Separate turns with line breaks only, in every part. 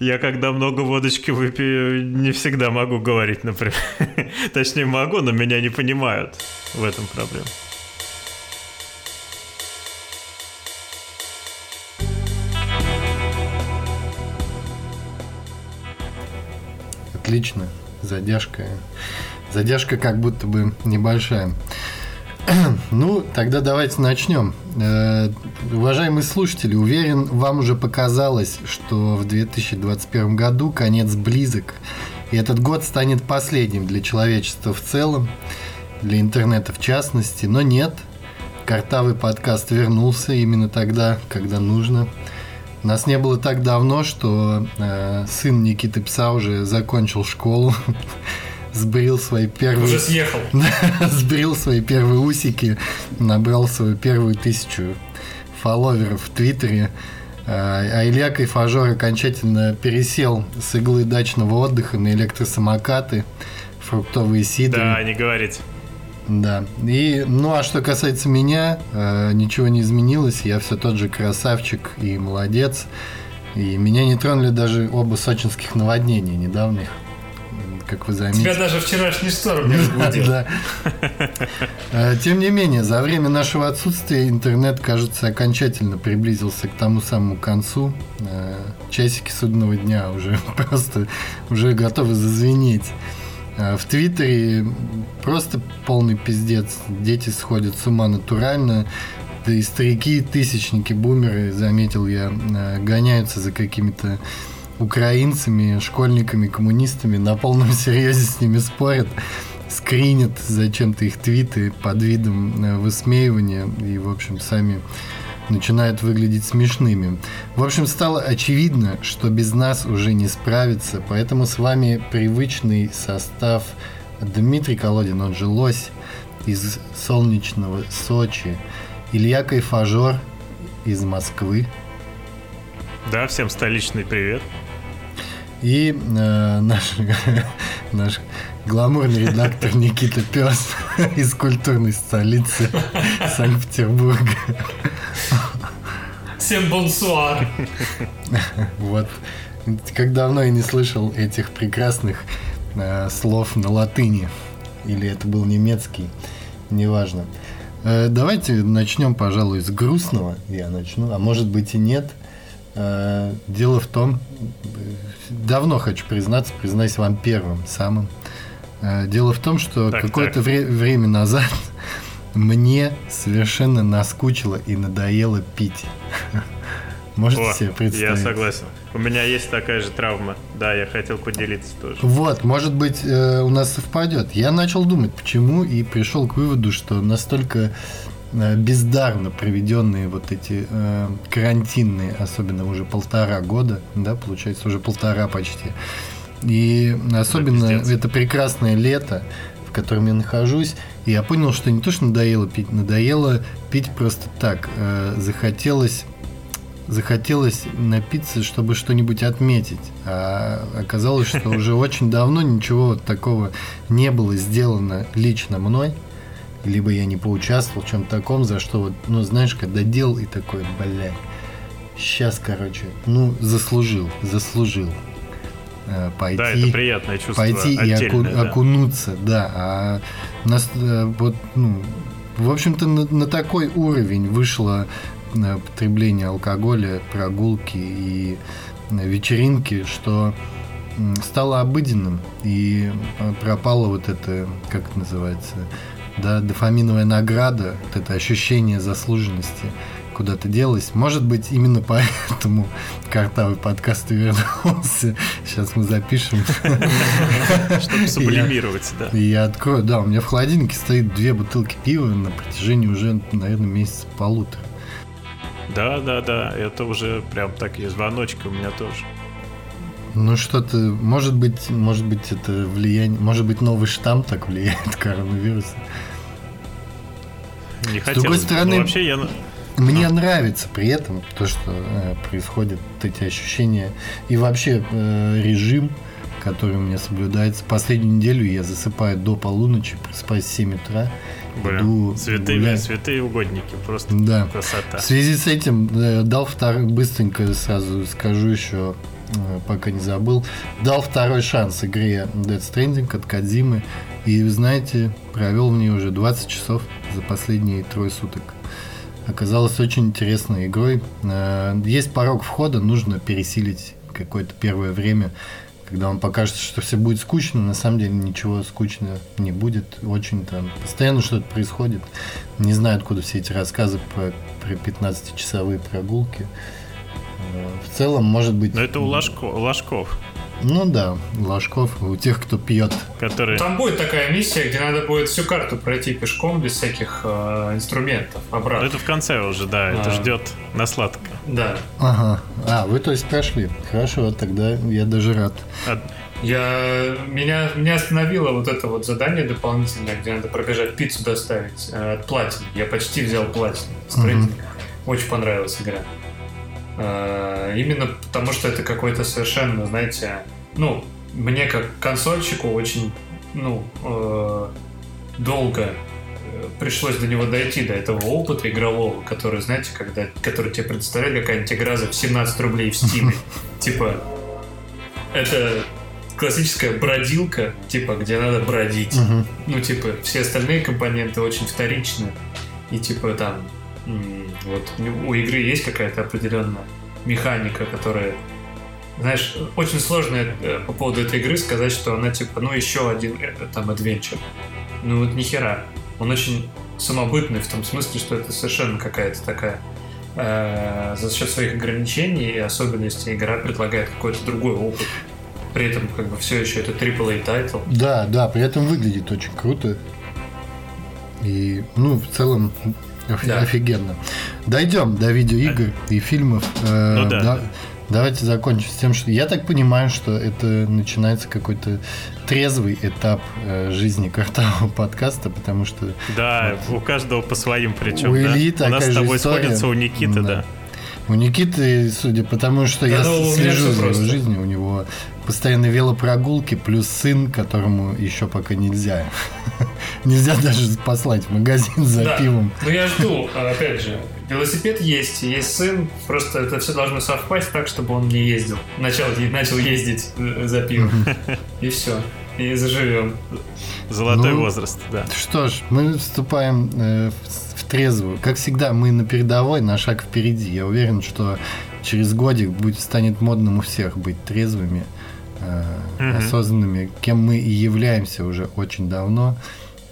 Я когда много водочки выпью, не всегда могу говорить, например. Точнее, могу, но меня не понимают. В этом проблема.
Отлично. Задержка. Задержка как будто бы небольшая. Ну, тогда давайте начнем. Э, уважаемые слушатели, уверен, вам уже показалось, что в 2021 году конец близок. И этот год станет последним для человечества в целом, для интернета в частности. Но нет, картавый подкаст вернулся именно тогда, когда нужно. Нас не было так давно, что э, сын Никиты Пса уже закончил школу, сбрил свои первые...
Уже съехал.
сбрил свои первые усики, набрал свою первую тысячу фолловеров в Твиттере. А, а Илья Кайфажор окончательно пересел с иглы дачного отдыха на электросамокаты, фруктовые сидры.
Да, не говорите.
Да. И, ну, а что касается меня, э, ничего не изменилось. Я все тот же красавчик и молодец. И меня не тронули даже оба сочинских наводнения недавних как вы заметили.
Тебя даже вчерашний шторм не разбудил. Да.
Э, тем не менее, за время нашего отсутствия интернет, кажется, окончательно приблизился к тому самому концу. Э, часики судного дня уже просто уже готовы зазвенеть. Э, в Твиттере просто полный пиздец. Дети сходят с ума натурально. Да и старики, тысячники, бумеры, заметил я, гоняются за какими-то украинцами, школьниками, коммунистами на полном серьезе с ними спорят, скринят зачем-то их твиты под видом э, высмеивания и, в общем, сами начинают выглядеть смешными. В общем, стало очевидно, что без нас уже не справиться, поэтому с вами привычный состав Дмитрий Колодин, он же Лось, из солнечного Сочи, Илья Кайфажор из Москвы.
Да, всем столичный привет.
И э, наш, наш гламурный редактор Никита Пес из культурной столицы Санкт-Петербурга.
Всем бонсуар.
Вот. Как давно я не слышал этих прекрасных э, слов на латыни. Или это был немецкий, неважно. Э, давайте начнем, пожалуй, с грустного. Я начну, а может быть и нет. Э, дело в том, давно хочу признаться, признаюсь вам первым, самым. Э, дело в том, что какое-то вре- время назад мне совершенно наскучило и надоело пить. Можете О, себе представить?
Я согласен. У меня есть такая же травма. Да, я хотел поделиться тоже.
Вот, может быть, э, у нас совпадет. Я начал думать, почему, и пришел к выводу, что настолько бездарно проведенные вот эти э, карантинные, особенно уже полтора года, да, получается уже полтора почти. И особенно да, это прекрасное лето, в котором я нахожусь, и я понял, что не то, что надоело пить, надоело пить просто так. Э, захотелось захотелось напиться, чтобы что-нибудь отметить. А оказалось, что уже очень давно ничего такого не было сделано лично мной либо я не поучаствовал в чем-то таком, за что вот, ну, знаешь, когда делал и такой, блядь, сейчас, короче, ну, заслужил, заслужил
э, пойти. Да, это приятное чувство.
Пойти и оку, да. окунуться, да. А нас э, вот, ну, в общем-то, на, на такой уровень вышло э, потребление алкоголя, прогулки и вечеринки, что стало обыденным и пропало вот это, как это называется, да, дофаминовая награда, вот это ощущение заслуженности куда-то делось. Может быть, именно поэтому картавый подкаст и вернулся. Сейчас мы запишем.
Чтобы сублимировать, да.
И я открою. Да, у меня в холодильнике стоит две бутылки пива на протяжении уже, наверное, месяца полутора.
Да, да, да. Это уже прям такие звоночки у меня тоже.
Ну что-то, может быть, может быть это влияние, может быть новый штамм так влияет коронавируса.
Не С другой стороны, вообще я...
Мне а. нравится при этом то, что э, происходят эти ощущения и вообще э, режим, который у меня соблюдается. Последнюю неделю я засыпаю до полуночи, просыпаюсь в 7 утра.
Блин, иду святые, святые угодники, просто
да.
красота.
В связи с этим э, дал второй, быстренько сразу скажу еще э, пока не забыл, дал второй шанс игре Dead Stranding от Кадзимы. И, вы знаете, провел в ней уже 20 часов за последние трое суток. Оказалось очень интересной игрой. Э, есть порог входа, нужно пересилить какое-то первое время, когда вам покажется, что все будет скучно, на самом деле ничего скучно не будет. Очень там постоянно что-то происходит. Не знаю, откуда все эти рассказы про, про 15-часовые прогулки. Э, в целом, может быть...
Но это у Ложков.
Ну да, Ложков, у тех, кто пьет.
Который...
Там будет такая миссия, где надо будет всю карту пройти пешком без всяких э, инструментов обратно.
Ну, это в конце уже, да, а. это ждет на сладко.
Да.
Ага. А, вы то есть прошли. Хорошо, тогда я даже рад. А...
Я, меня, меня остановило вот это вот задание дополнительное, где надо пробежать пиццу доставить э, от. Я почти взял платин. Угу. Очень понравилась игра. Э, именно потому, что это какой-то совершенно, знаете, ну, мне как консольщику очень, ну, э, долго э, пришлось до него дойти, до этого опыта игрового, который, знаете, когда, который тебе представляет какая-нибудь игра за 17 рублей в Steam. Типа, это классическая бродилка, типа, где надо бродить. Ну, типа, все остальные компоненты очень вторичны. И, типа, там, вот у игры есть какая-то определенная механика, которая знаешь, очень сложно э, по поводу этой игры сказать, что она типа, ну еще один э, там адвенчер. Ну вот нихера. Он очень самобытный в том смысле, что это совершенно какая-то такая э, за счет своих ограничений и особенностей игра предлагает какой-то другой опыт. При этом как бы все еще это AAA title.
Да, да, при этом выглядит очень круто. И, ну, в целом, да. Офигенно. Дойдем до видеоигр и фильмов. Э, ну, да. да. Давайте закончим с тем, что я так понимаю, что это начинается какой-то трезвый этап э, жизни картавого подкаста, потому что...
Да, вот, у каждого по своим причинам. У да? У нас с тобой история. сходится, у Никиты, да. да.
У Никиты, судя по тому, что да, я ну, слежу за его жизнью, у него постоянно велопрогулки, плюс сын, которому еще пока нельзя. нельзя даже послать в магазин за да. пивом.
Ну я жду, опять же. Велосипед есть, есть сын, просто это все должно совпасть так, чтобы он не ездил. Начал, начал ездить э, за пивом. И все. И заживем.
Золотой ну, возраст, да.
Что ж, мы вступаем э, в трезвую. Как всегда, мы на передовой, на шаг впереди. Я уверен, что через годик будет, станет модным у всех быть трезвыми, э, угу. осознанными, кем мы и являемся уже очень давно.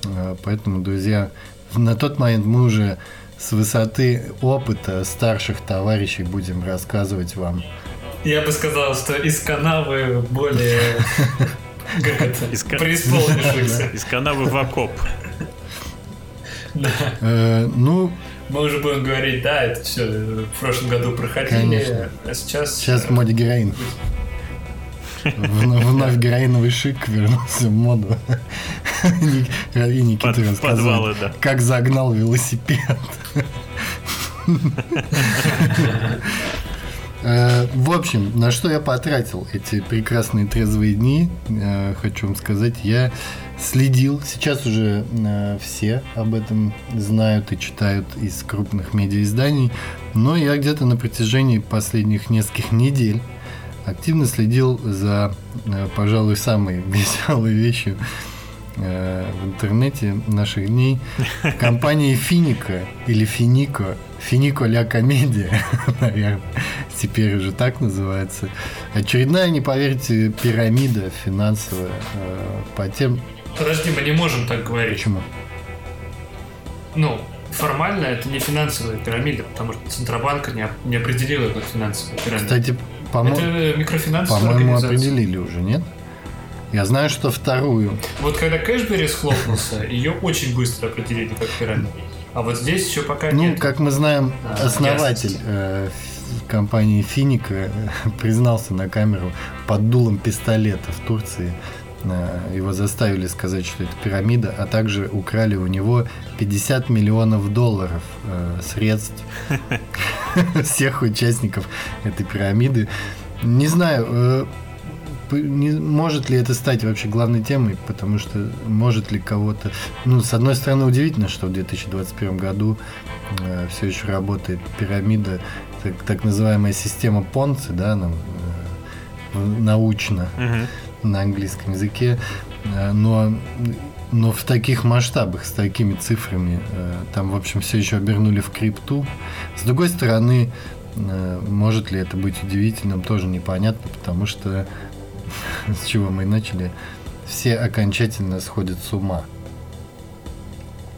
Э, поэтому, друзья, на тот момент мы уже с высоты опыта старших товарищей будем рассказывать вам.
Я бы сказал, что из канавы более преисполнившихся.
Из канавы в окоп.
Э, ну,
мы уже будем говорить, да, это все в прошлом году проходили, Конечно. а сейчас...
Сейчас в моде героин. Вновь героиновый шик вернулся в моду. И Никита рассказал, как загнал велосипед. Э, в общем, на что я потратил эти прекрасные трезвые дни, э, хочу вам сказать, я следил. Сейчас уже э, все об этом знают и читают из крупных медиаизданий. Но я где-то на протяжении последних нескольких недель активно следил за, пожалуй, самой веселой вещью в интернете наших дней компании Финика или Финико, Финико ля комедия, наверное, теперь уже так называется. Очередная, не поверите, пирамида финансовая э, по тем
Подожди, мы не можем так говорить.
Почему?
Ну, формально это не финансовая пирамида, потому что Центробанк не, не определил эту финансовую пирамиду.
Кстати,
по-моему,
по-моему, определили уже, нет? Я знаю, что вторую.
Вот когда Кэшбери схлопнулся, ее очень быстро определили как пирамиду. А вот здесь еще пока
ну,
нет.
Ну, как мы знаем, а, основатель э, компании Финика э, признался на камеру под дулом пистолета в Турции Э, его заставили сказать, что это пирамида, а также украли у него 50 миллионов долларов э, средств всех участников этой пирамиды. Не знаю, э, не, может ли это стать вообще главной темой, потому что может ли кого-то... Ну, с одной стороны, удивительно, что в 2021 году э, все еще работает пирамида, так, так называемая система Понци, да, нам, э, научно
Мгм.
на английском языке, э, но, но в таких масштабах, с такими цифрами, э, там, в общем, все еще обернули в крипту. С другой стороны, э, может ли это быть удивительным, тоже непонятно, потому что с чего мы начали, все окончательно сходят с ума.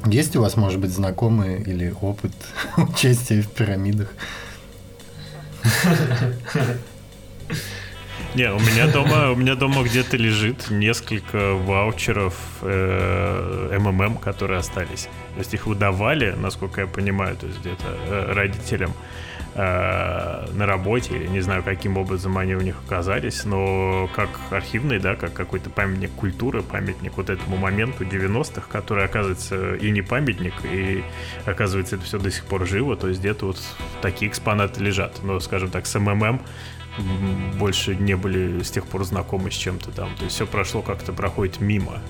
Есть у вас, может быть, знакомые или опыт участия в пирамидах?
Не, у меня дома, у меня дома где-то лежит несколько ваучеров э, МММ, которые остались. То есть их выдавали, насколько я понимаю, то есть где-то э, родителям на работе, или не знаю, каким образом они у них оказались, но как архивный, да, как какой-то памятник культуры, памятник вот этому моменту 90-х, который, оказывается, и не памятник, и, оказывается, это все до сих пор живо, то есть где-то вот такие экспонаты лежат. Но, скажем так, с МММ больше не были с тех пор знакомы с чем-то там. То есть все прошло как-то, проходит мимо.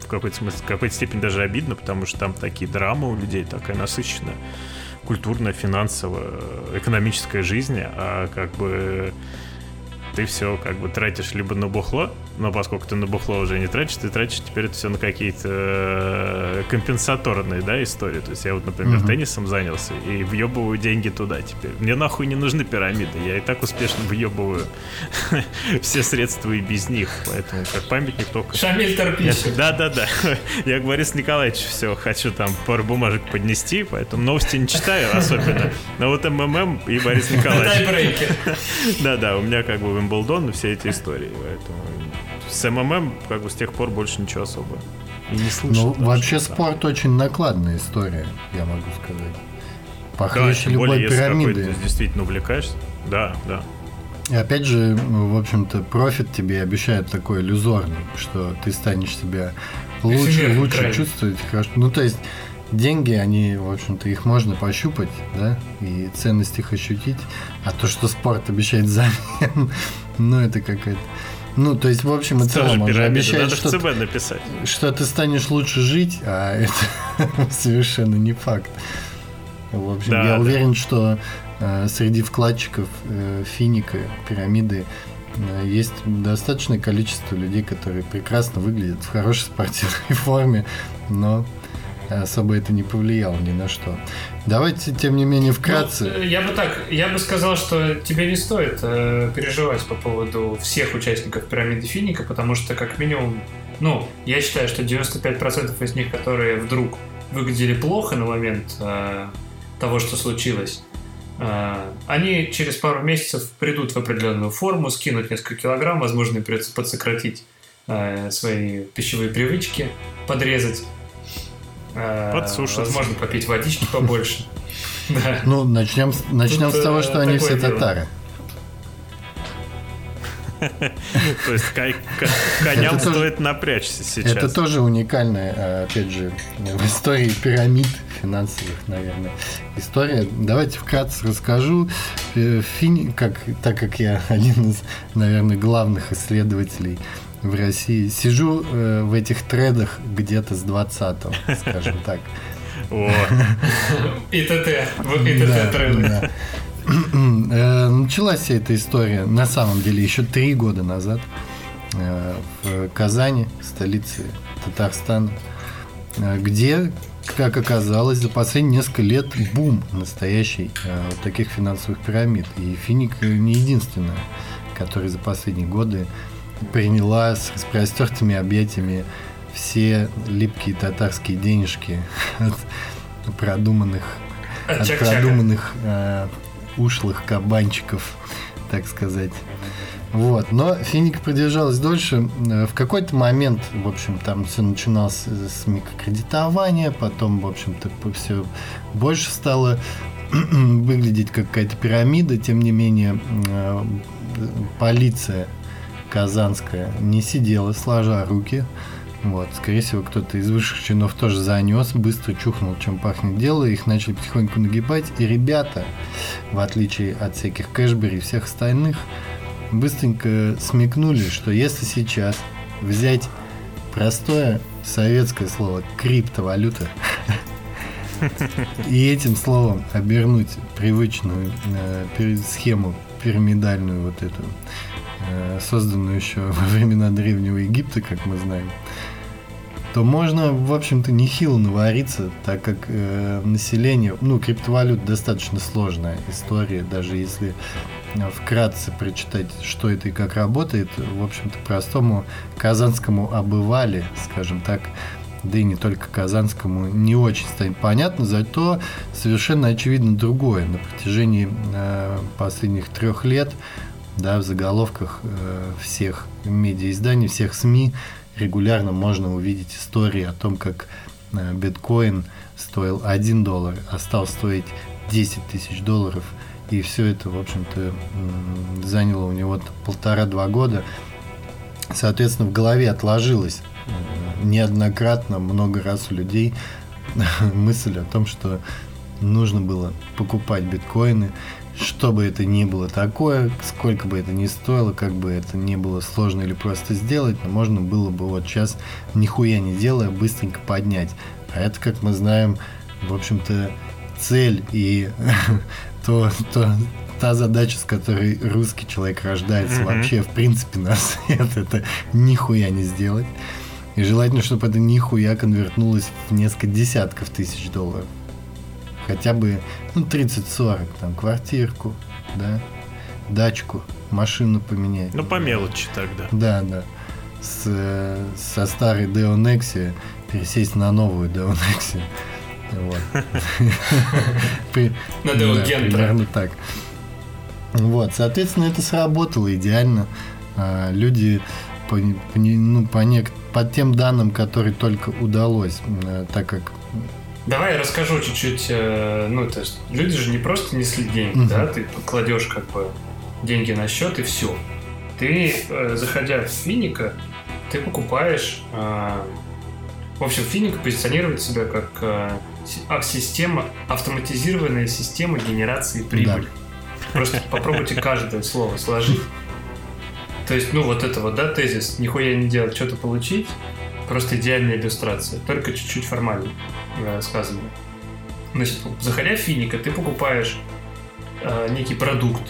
В какой-то смысле, в какой-то степени даже обидно, потому что там такие драмы у людей, такая насыщенная культурная, финансовая, экономическая жизнь, а как бы ты все как бы тратишь либо на бухло, но поскольку ты на бухло уже не тратишь, ты тратишь теперь это все на какие-то э, компенсаторные, да, истории. То есть я вот, например,
Мгм.
теннисом занялся и въебываю деньги туда теперь. Мне нахуй не нужны пирамиды, я и так успешно въебываю все средства и без них, поэтому как памятник только
Шамиль Торпищев.
да, да, да. Я к Борису Николаевичу все хочу там пару бумажек поднести, поэтому новости не читаю особенно. Но вот МММ и Борис Николаевич.
Тайбрейкер.
Да, да, у меня как бы Вимблдон и все эти истории. Поэтому с МММ как бы с тех пор больше ничего особо. И не слышал.
Ну, вообще
что там.
спорт очень накладная история, я могу сказать.
Да,
Похлеще
более,
любой
если
пирамиды.
какой-то действительно увлекаешься. Да, да.
И опять же, в общем-то, профит тебе обещают такой иллюзорный, что ты станешь себя лучше,
Эфемерный,
лучше чувствовать, хорошо. Ну, то есть, деньги, они, в общем-то, их можно пощупать, да, и ценность их ощутить. А то, что спорт обещает взамен, ну, это какая-то... Ну, то есть, в общем и целом, он же обещает,
Надо
что,
ЦБ написать.
что ты станешь лучше жить, а это совершенно не факт. В общем,
Да,
я
да.
уверен, что э, среди вкладчиков э, Финика, пирамиды, э, есть достаточное количество людей, которые прекрасно выглядят в хорошей спортивной форме, но особо это не повлияло ни на что. Давайте, тем не менее, вкратце.
Ну, я бы так, я бы сказал, что тебе не стоит э, переживать по поводу всех участников пирамиды Финика, потому что как минимум, ну, я считаю, что 95% из них, которые вдруг выглядели плохо на момент э, того, что случилось, э, они через пару месяцев придут в определенную форму, скинут несколько килограмм, возможно, им придется подсократить э, свои пищевые привычки, подрезать. Э,
Подсушиться.
Возможно, попить водички побольше. Да.
Ну, начнем, с- начнем с того,
э,
что они все татары.
То есть коням стоит напрячься сейчас.
Это тоже уникальная, э, опять же, в истории пирамид финансовых, наверное, история. Давайте вкратце расскажу. Фини, как, так как я один из, наверное, главных исследователей в России, сижу э, в этих тредах где-то с 20-го, скажем так.
О,
ИТТ. Вот ИТТ
Да,
трейлы.
да. Э, Началась вся эта история, на самом деле, еще три года назад э, в Казани, столице Татарстана, э, где, как оказалось, за последние несколько лет бум настоящий вот таких финансовых пирамид. И Финик не единственная, которая за последние годы приняла с распростертыми объятиями все липкие татарские денежки от продуманных
От
продуманных э, ушлых кабанчиков, так сказать. Вот. Но Финик продержалась дольше. Э, В какой-то момент, в общем, там все начиналось с микрокредитования, потом, в общем-то, все больше стало выглядеть как какая-то пирамида. Тем не менее, э, полиция казанская не сидела сложа руки. Вот, скорее всего, кто-то из высших чинов тоже занес, быстро чухнул, чем пахнет дело, их начали потихоньку нагибать, и ребята, в отличие от всяких кэшбери и всех остальных, быстренько смекнули, что если сейчас взять простое советское слово криптовалюта и этим словом обернуть привычную э, схему пирамидальную вот эту созданную еще во времена Древнего Египта, как мы знаем, то можно, в общем-то, нехило навариться, так как э, население, ну, криптовалют достаточно сложная история, даже если э, вкратце прочитать, что это и как работает, в общем-то, простому казанскому обывали, скажем так, да и не только казанскому, не очень станет понятно, зато совершенно очевидно другое. На протяжении э, последних трех лет да, в заголовках э, всех медиаизданий, всех СМИ регулярно можно увидеть истории о том, как э, биткоин стоил 1 доллар, а стал стоить 10 тысяч долларов. И все это, в общем-то, заняло у него полтора-два года. Соответственно, в голове отложилось э, неоднократно, много раз у людей мысль о том, что нужно было покупать биткоины, что бы это ни было такое, сколько бы это ни стоило, как бы это ни было сложно или просто сделать, но можно было бы вот сейчас, нихуя не делая, быстренько поднять. А это, как мы знаем, в общем-то, цель и то, то, та задача, с которой русский человек рождается mm-hmm. вообще, в принципе, на свет, это нихуя не сделать. И желательно, чтобы это нихуя конвертнулось в несколько десятков тысяч долларов хотя бы ну, 30-40, там, квартирку, да, дачку, машину поменять.
Ну, по мелочи тогда.
Да, да. С, со старой Deo Nexia пересесть на новую Deo Nexia. Вот.
На Deo
Примерно так. Вот, соответственно, это сработало идеально. А, люди по, по, ну, по, нек- по тем данным, которые только удалось, так как
Давай я расскажу чуть-чуть. Э, ну, то есть люди же не просто несли деньги, mm-hmm. да, ты кладешь как бы деньги на счет и все. Ты, э, заходя в Финика, ты покупаешь... Э, в общем, Финик позиционирует себя как а, система, автоматизированная система генерации прибыли. Да. Просто попробуйте каждое слово сложить. То есть, ну, вот это вот, да, тезис, нихуя не делать, что-то получить, просто идеальная иллюстрация, только чуть-чуть формально э, сказано. Значит, заходя в Финика, ты покупаешь э, некий продукт,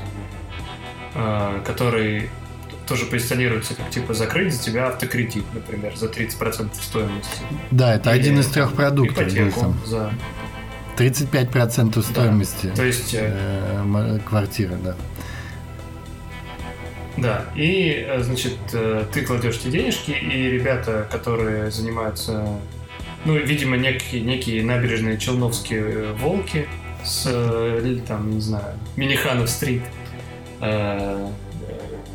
э, который тоже позиционируется как типа закрыть за тебя автокредит, например, за 30% стоимости.
Да, это Или, один из трех продуктов был там.
За...
35% стоимости
да. То есть,
э, э квартиры, да.
Да, и, э, значит, э, ты кладешь эти денежки, и ребята, которые занимаются, ну, видимо, некие, некие набережные челновские волки с, э, там, не знаю, Миниханов-стрит,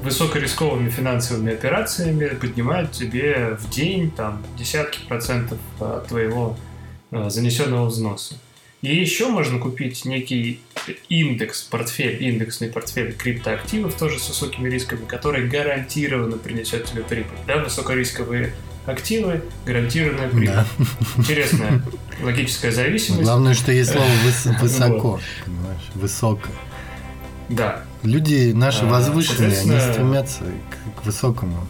высокорисковыми финансовыми операциями поднимают тебе в день там десятки процентов от твоего занесенного взноса. И еще можно купить некий индекс, портфель, индексный портфель криптоактивов, тоже с высокими рисками, который гарантированно принесет тебе прибыль. Да, высокорисковые активы, гарантированная прибыль. Да. Интересная логическая зависимость.
Главное, что есть слово высоко, понимаешь, высоко.
Да.
Люди наши а, возвышенные, они стремятся к, высокому.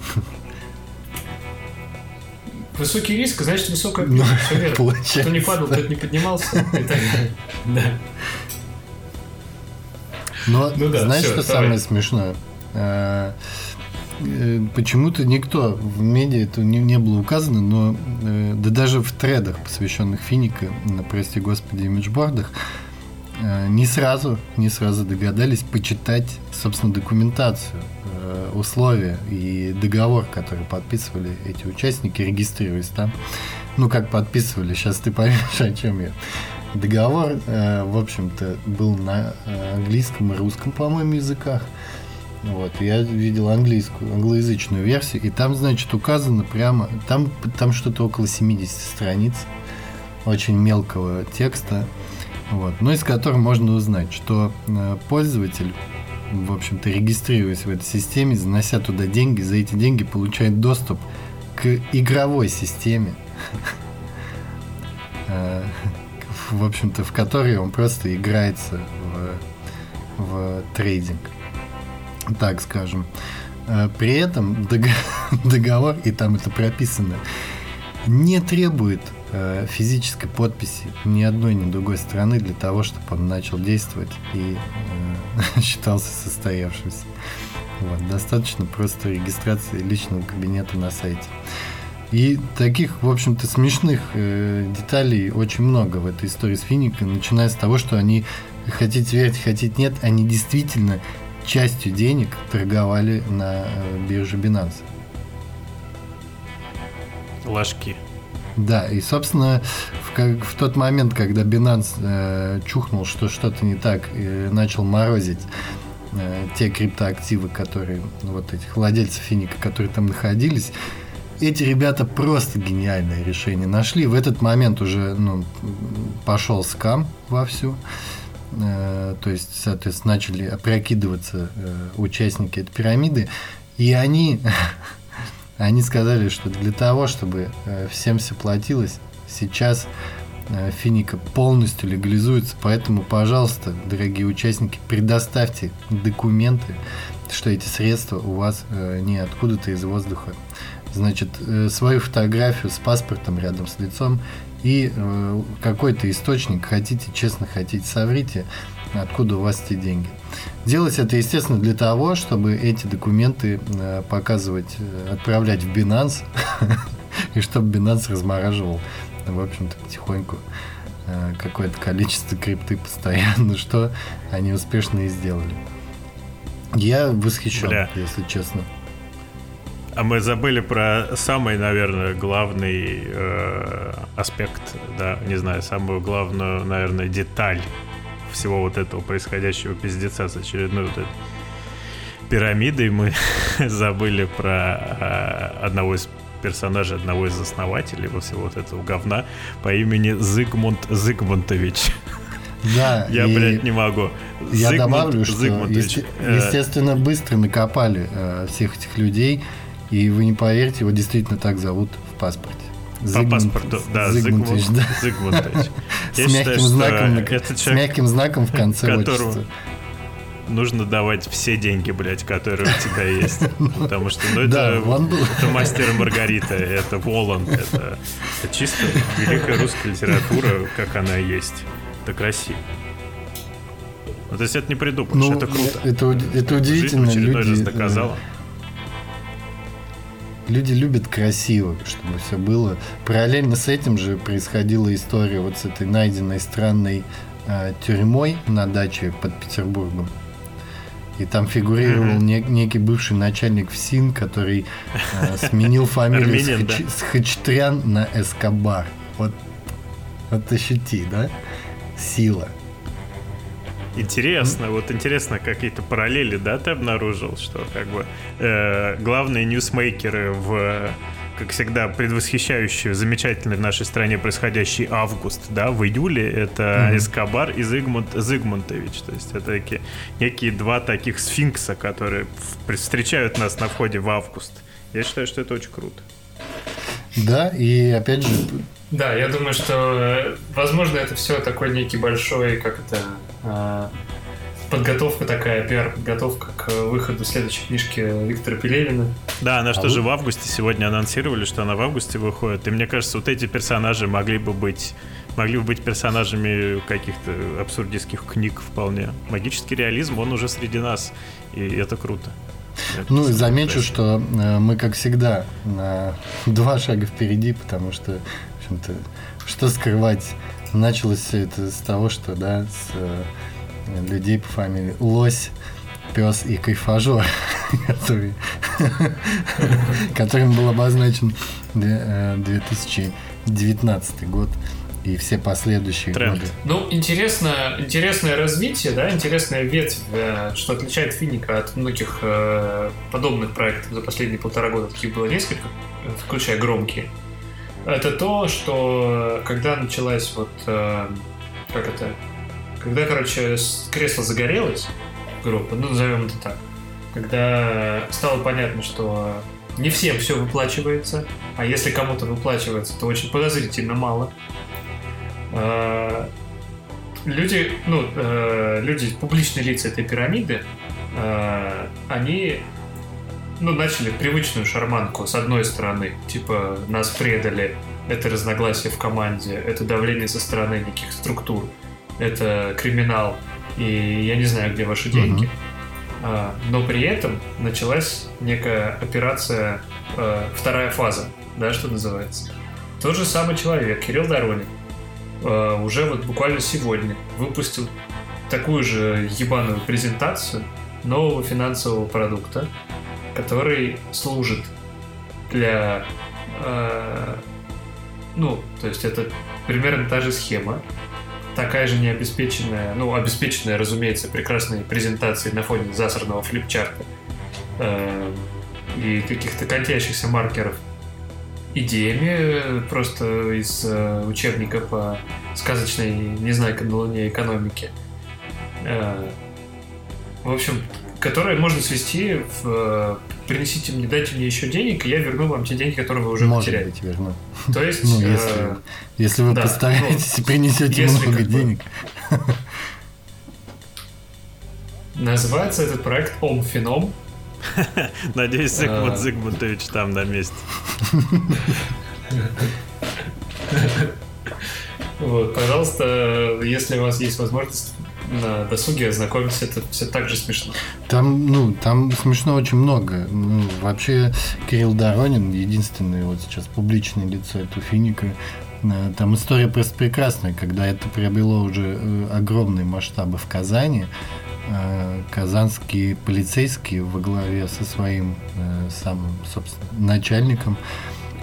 Высокий риск, значит высокая ну, верно. Получается. Кто не падал, тот не поднимался. Да.
Но ну, да, знаешь, все, что давай. самое смешное? А, э, почему-то никто в медиа это не, не было указано, но э, да даже в тредах, посвященных Финика, на, прости господи, имиджбордах, э, не сразу, не сразу догадались почитать, собственно, документацию, условия и договор, который подписывали эти участники, регистрируясь там. Ну, как подписывали, сейчас ты поймешь, о чем я. Договор, э, в общем-то, был на э, английском и русском, по-моему, языках. Вот, я видел английскую, англоязычную версию, и там, значит, указано прямо, там, там что-то около 70 страниц очень мелкого текста, вот, но из которого можно узнать, что э, пользователь, в общем-то, регистрируясь в этой системе, занося туда деньги, за эти деньги получает доступ к игровой системе в общем-то, в которой он просто играется в, в трейдинг, так скажем. Э, при этом договор, и там это прописано, не требует э, физической подписи ни одной, ни другой стороны для того, чтобы он начал действовать и э, считался состоявшимся. Вот, достаточно просто регистрации личного кабинета на сайте. И таких, в общем-то, смешных э, деталей очень много в этой истории с Финикой, начиная с того, что они, хотите верить, хотите нет, они действительно частью денег торговали на э, бирже Binance.
Ложки.
Да, и, собственно, в, как, в тот момент, когда Binance э, чухнул, что что-то не так, и начал морозить э, те криптоактивы, которые, вот этих владельцев Финика, которые там находились, эти ребята просто гениальное решение нашли. В этот момент уже ну, пошел скам вовсю. Э, то есть, соответственно, начали опрокидываться э, участники этой пирамиды. И они, они сказали, что для того, чтобы э, всем все платилось, сейчас э, Финика полностью легализуется. Поэтому, пожалуйста, дорогие участники, предоставьте документы, что эти средства у вас э, не откуда-то из воздуха значит, э, свою фотографию с паспортом рядом с лицом и э, какой-то источник, хотите честно, хотите соврите, откуда у вас эти деньги. Делать это, естественно, для того, чтобы эти документы э, показывать, отправлять в Binance, и чтобы Binance размораживал, в общем-то, потихоньку какое-то количество крипты постоянно, что они успешно и сделали. Я восхищен, Бля. если честно.
А мы забыли про самый, наверное, главный э, аспект, да, не знаю, самую главную, наверное, деталь всего вот этого происходящего пиздеца с очередной вот этой пирамидой. Мы забыли про э, одного из персонажей, одного из основателей во всего вот этого говна по имени Зигмунд Зигмунтович.
Да,
я, блядь, не могу.
Я Зигмунд, добавлю, что, есте- естественно, быстро накопали э, всех этих людей, и вы не поверите, его действительно так зовут в паспорте.
По паспорту, да, Зигмундович. Да. Зигмундович.
с, мягким знаком, с мягким знаком в конце отчества
нужно давать все деньги, блядь, которые у тебя есть. Потому что, ну, это, это мастер Маргарита, это Воланд, это, это чисто великая русская литература, как она есть. Это красиво. Ну, то есть это не придумаешь, ну, это круто.
Это, это удивительно. Жизнь
люди, раз доказала. Да
люди любят красиво, чтобы все было. Параллельно с этим же происходила история вот с этой найденной странной э, тюрьмой на даче под Петербургом. И там фигурировал mm-hmm. не, некий бывший начальник ФСИН, который э, сменил фамилию с, Хач, да? с Хачтрян на Эскобар. Вот, вот ощути, да? Сила.
Интересно, вот интересно, какие-то параллели, да, ты обнаружил, что как бы э, главные ньюсмейкеры в как всегда, предвосхищающие замечательный в нашей стране происходящий август, да, в июле, это mm-hmm. Эскобар и Зигмунд, Зигмунтович. То есть это такие, некие два таких сфинкса, которые встречают нас на входе в август. Я считаю, что это очень круто.
Да, и опять же,
да, я думаю, что, возможно, это все такой некий большой, как это, подготовка такая, пиар-подготовка к выходу следующей книжки Виктора Пелевина.
Да, она а что вы... же в августе сегодня анонсировали, что она в августе выходит. И мне кажется, вот эти персонажи могли бы быть могли бы быть персонажами каких-то абсурдистских книг вполне. Магический реализм, он уже среди нас, и это круто.
Это ну и замечу, что э, мы, как всегда, на два шага впереди, потому что общем-то, что скрывать? Началось все это с того, что, да, с э, людей по фамилии Лось, пес и кайфажор, который, которым был обозначен 2019 э, год и все последующие Тренд. годы.
Ну, интересно, интересное развитие, да, интересная ветвь, э, что отличает Финика от многих э, подобных проектов за последние полтора года. Таких было несколько, включая громкие это то, что когда началась вот, э, как это, когда, короче, кресло загорелось, группа, ну, назовем это так, когда стало понятно, что не всем все выплачивается, а если кому-то выплачивается, то очень подозрительно мало. Э, люди, ну, э, люди, публичные лица этой пирамиды, э, они ну, начали привычную шарманку с одной стороны, типа, нас предали, это разногласия в команде, это давление со стороны неких структур, это криминал, и я не знаю, где ваши деньги. Uh-huh. А, но при этом началась некая операция, а, вторая фаза, да, что называется. Тот же самый человек, Кирилл Доронин, а, уже вот буквально сегодня выпустил такую же ебаную презентацию нового финансового продукта, который служит для... Ну, то есть это примерно та же схема, такая же необеспеченная, ну, обеспеченная, разумеется, прекрасной презентацией на фоне засранного флипчарта э, и каких-то катящихся маркеров идеями просто из э, учебника по сказочной незнайка на Луне экономике. Э, в общем, которые можно свести в э, принесите мне, дайте мне еще денег, и я верну вам те деньги, которые вы уже
Может
потеряли.
быть, верну.
То есть...
Ну,
э,
если, если вы
да,
постараетесь
ну,
и принесете
если
много
как бы-
денег.
Называется этот проект Омфином.
Надеюсь, Зигмунд
А.
Зигмундович там на месте.
Вот, пожалуйста, если у вас есть возможность на досуге ознакомиться, это все так же смешно.
Там, ну, там смешно очень много. Ну, вообще, Кирилл Доронин, единственное вот сейчас публичное лицо этого финика, э, там история просто прекрасная, когда это приобрело уже э, огромные масштабы в Казани. э, Казанские полицейские во главе со своим самым, собственно, начальником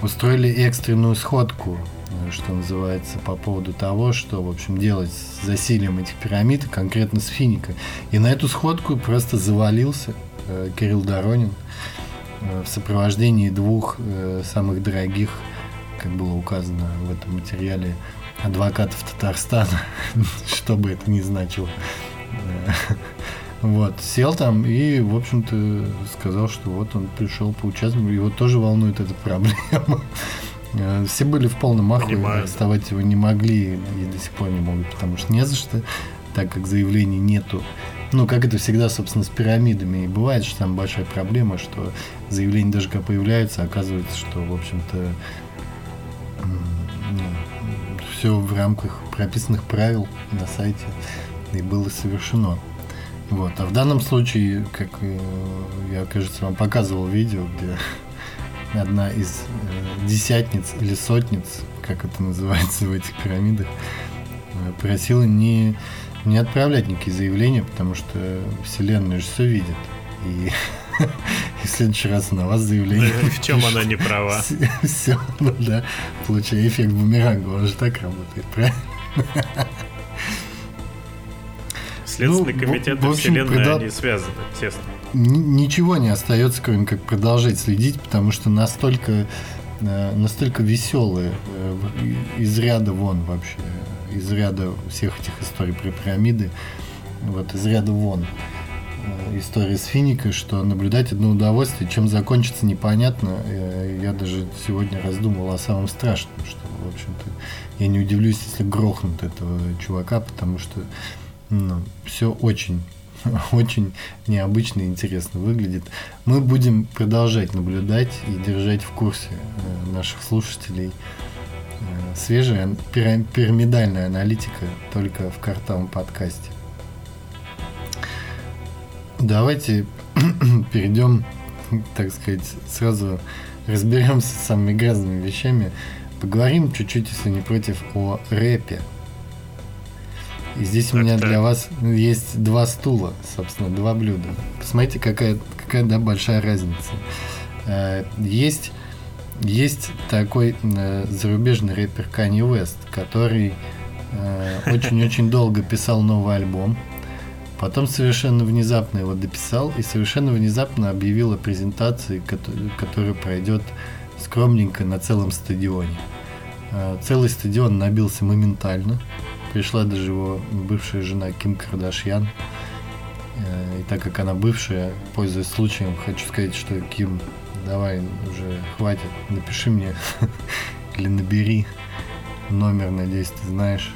устроили экстренную сходку, что называется, по поводу того, что, в общем, делать с засилием этих пирамид, конкретно с финика. И на эту сходку просто завалился э, Кирилл Доронин э, в сопровождении двух э, самых дорогих, как было указано в этом материале, адвокатов Татарстана, что бы это ни значило. Э, Вот, сел там и, в общем-то, сказал, что вот он пришел поучаствовать, его тоже волнует эта проблема. Э, Все были в полном ахуе,
Понимаю, да.
арестовать его не могли и до сих пор не могут, потому что не за что, так как заявлений нету. Ну, как это всегда, собственно, с пирамидами и бывает, что там большая проблема, что заявления даже когда появляются, оказывается, что, в общем-то, все в рамках прописанных правил на сайте и было совершено. Вот. А в данном случае, как э, я, кажется, вам показывал видео, где одна из э, десятниц или сотниц, как это называется в этих пирамидах, э, просила не, не отправлять никакие заявления, потому что Вселенная же все видит. И, и в следующий раз на вас заявление.
В чем она не права?
Все, ну да, получая эффект бумеранга, он же так работает, правильно?
Следственный
Ну, в-
комитет
в
и
общем,
Вселенная,
предал-
они связаны тесно.
Ничего не остается, кроме как продолжать следить, потому что настолько, э, настолько веселые, э, из ряда вон вообще, из ряда всех этих историй про пирамиды, вот из ряда вон э, история с Финикой, что наблюдать одно удовольствие, чем закончится непонятно. Я даже сегодня раздумывал о самом страшном, что, в общем-то, я не удивлюсь, если грохнут этого чувака, потому что ну, все очень очень необычно и интересно выглядит. Мы будем продолжать наблюдать и держать в курсе э, наших слушателей. Э, свежая пира- пирамидальная аналитика только в картовом подкасте. Давайте перейдем, так сказать, сразу разберемся с самыми грязными вещами. Поговорим чуть-чуть, если не против, о рэпе. И здесь у
Так,
меня
так.
для вас есть два стула, собственно, два блюда. Посмотрите, какая, какая да, большая разница. Э, Есть, есть такой э, зарубежный рэпер Kanye West, который э, очень-очень долго писал новый альбом. Потом совершенно внезапно его дописал и совершенно внезапно объявил о презентации, кото- которая пройдет скромненько на целом стадионе. Целый стадион набился моментально. Пришла даже его бывшая жена Ким Кардашьян. Э, И так как она бывшая, пользуясь случаем, хочу сказать, что Ким, давай уже хватит, напиши мне или набери номер, надеюсь, ты знаешь.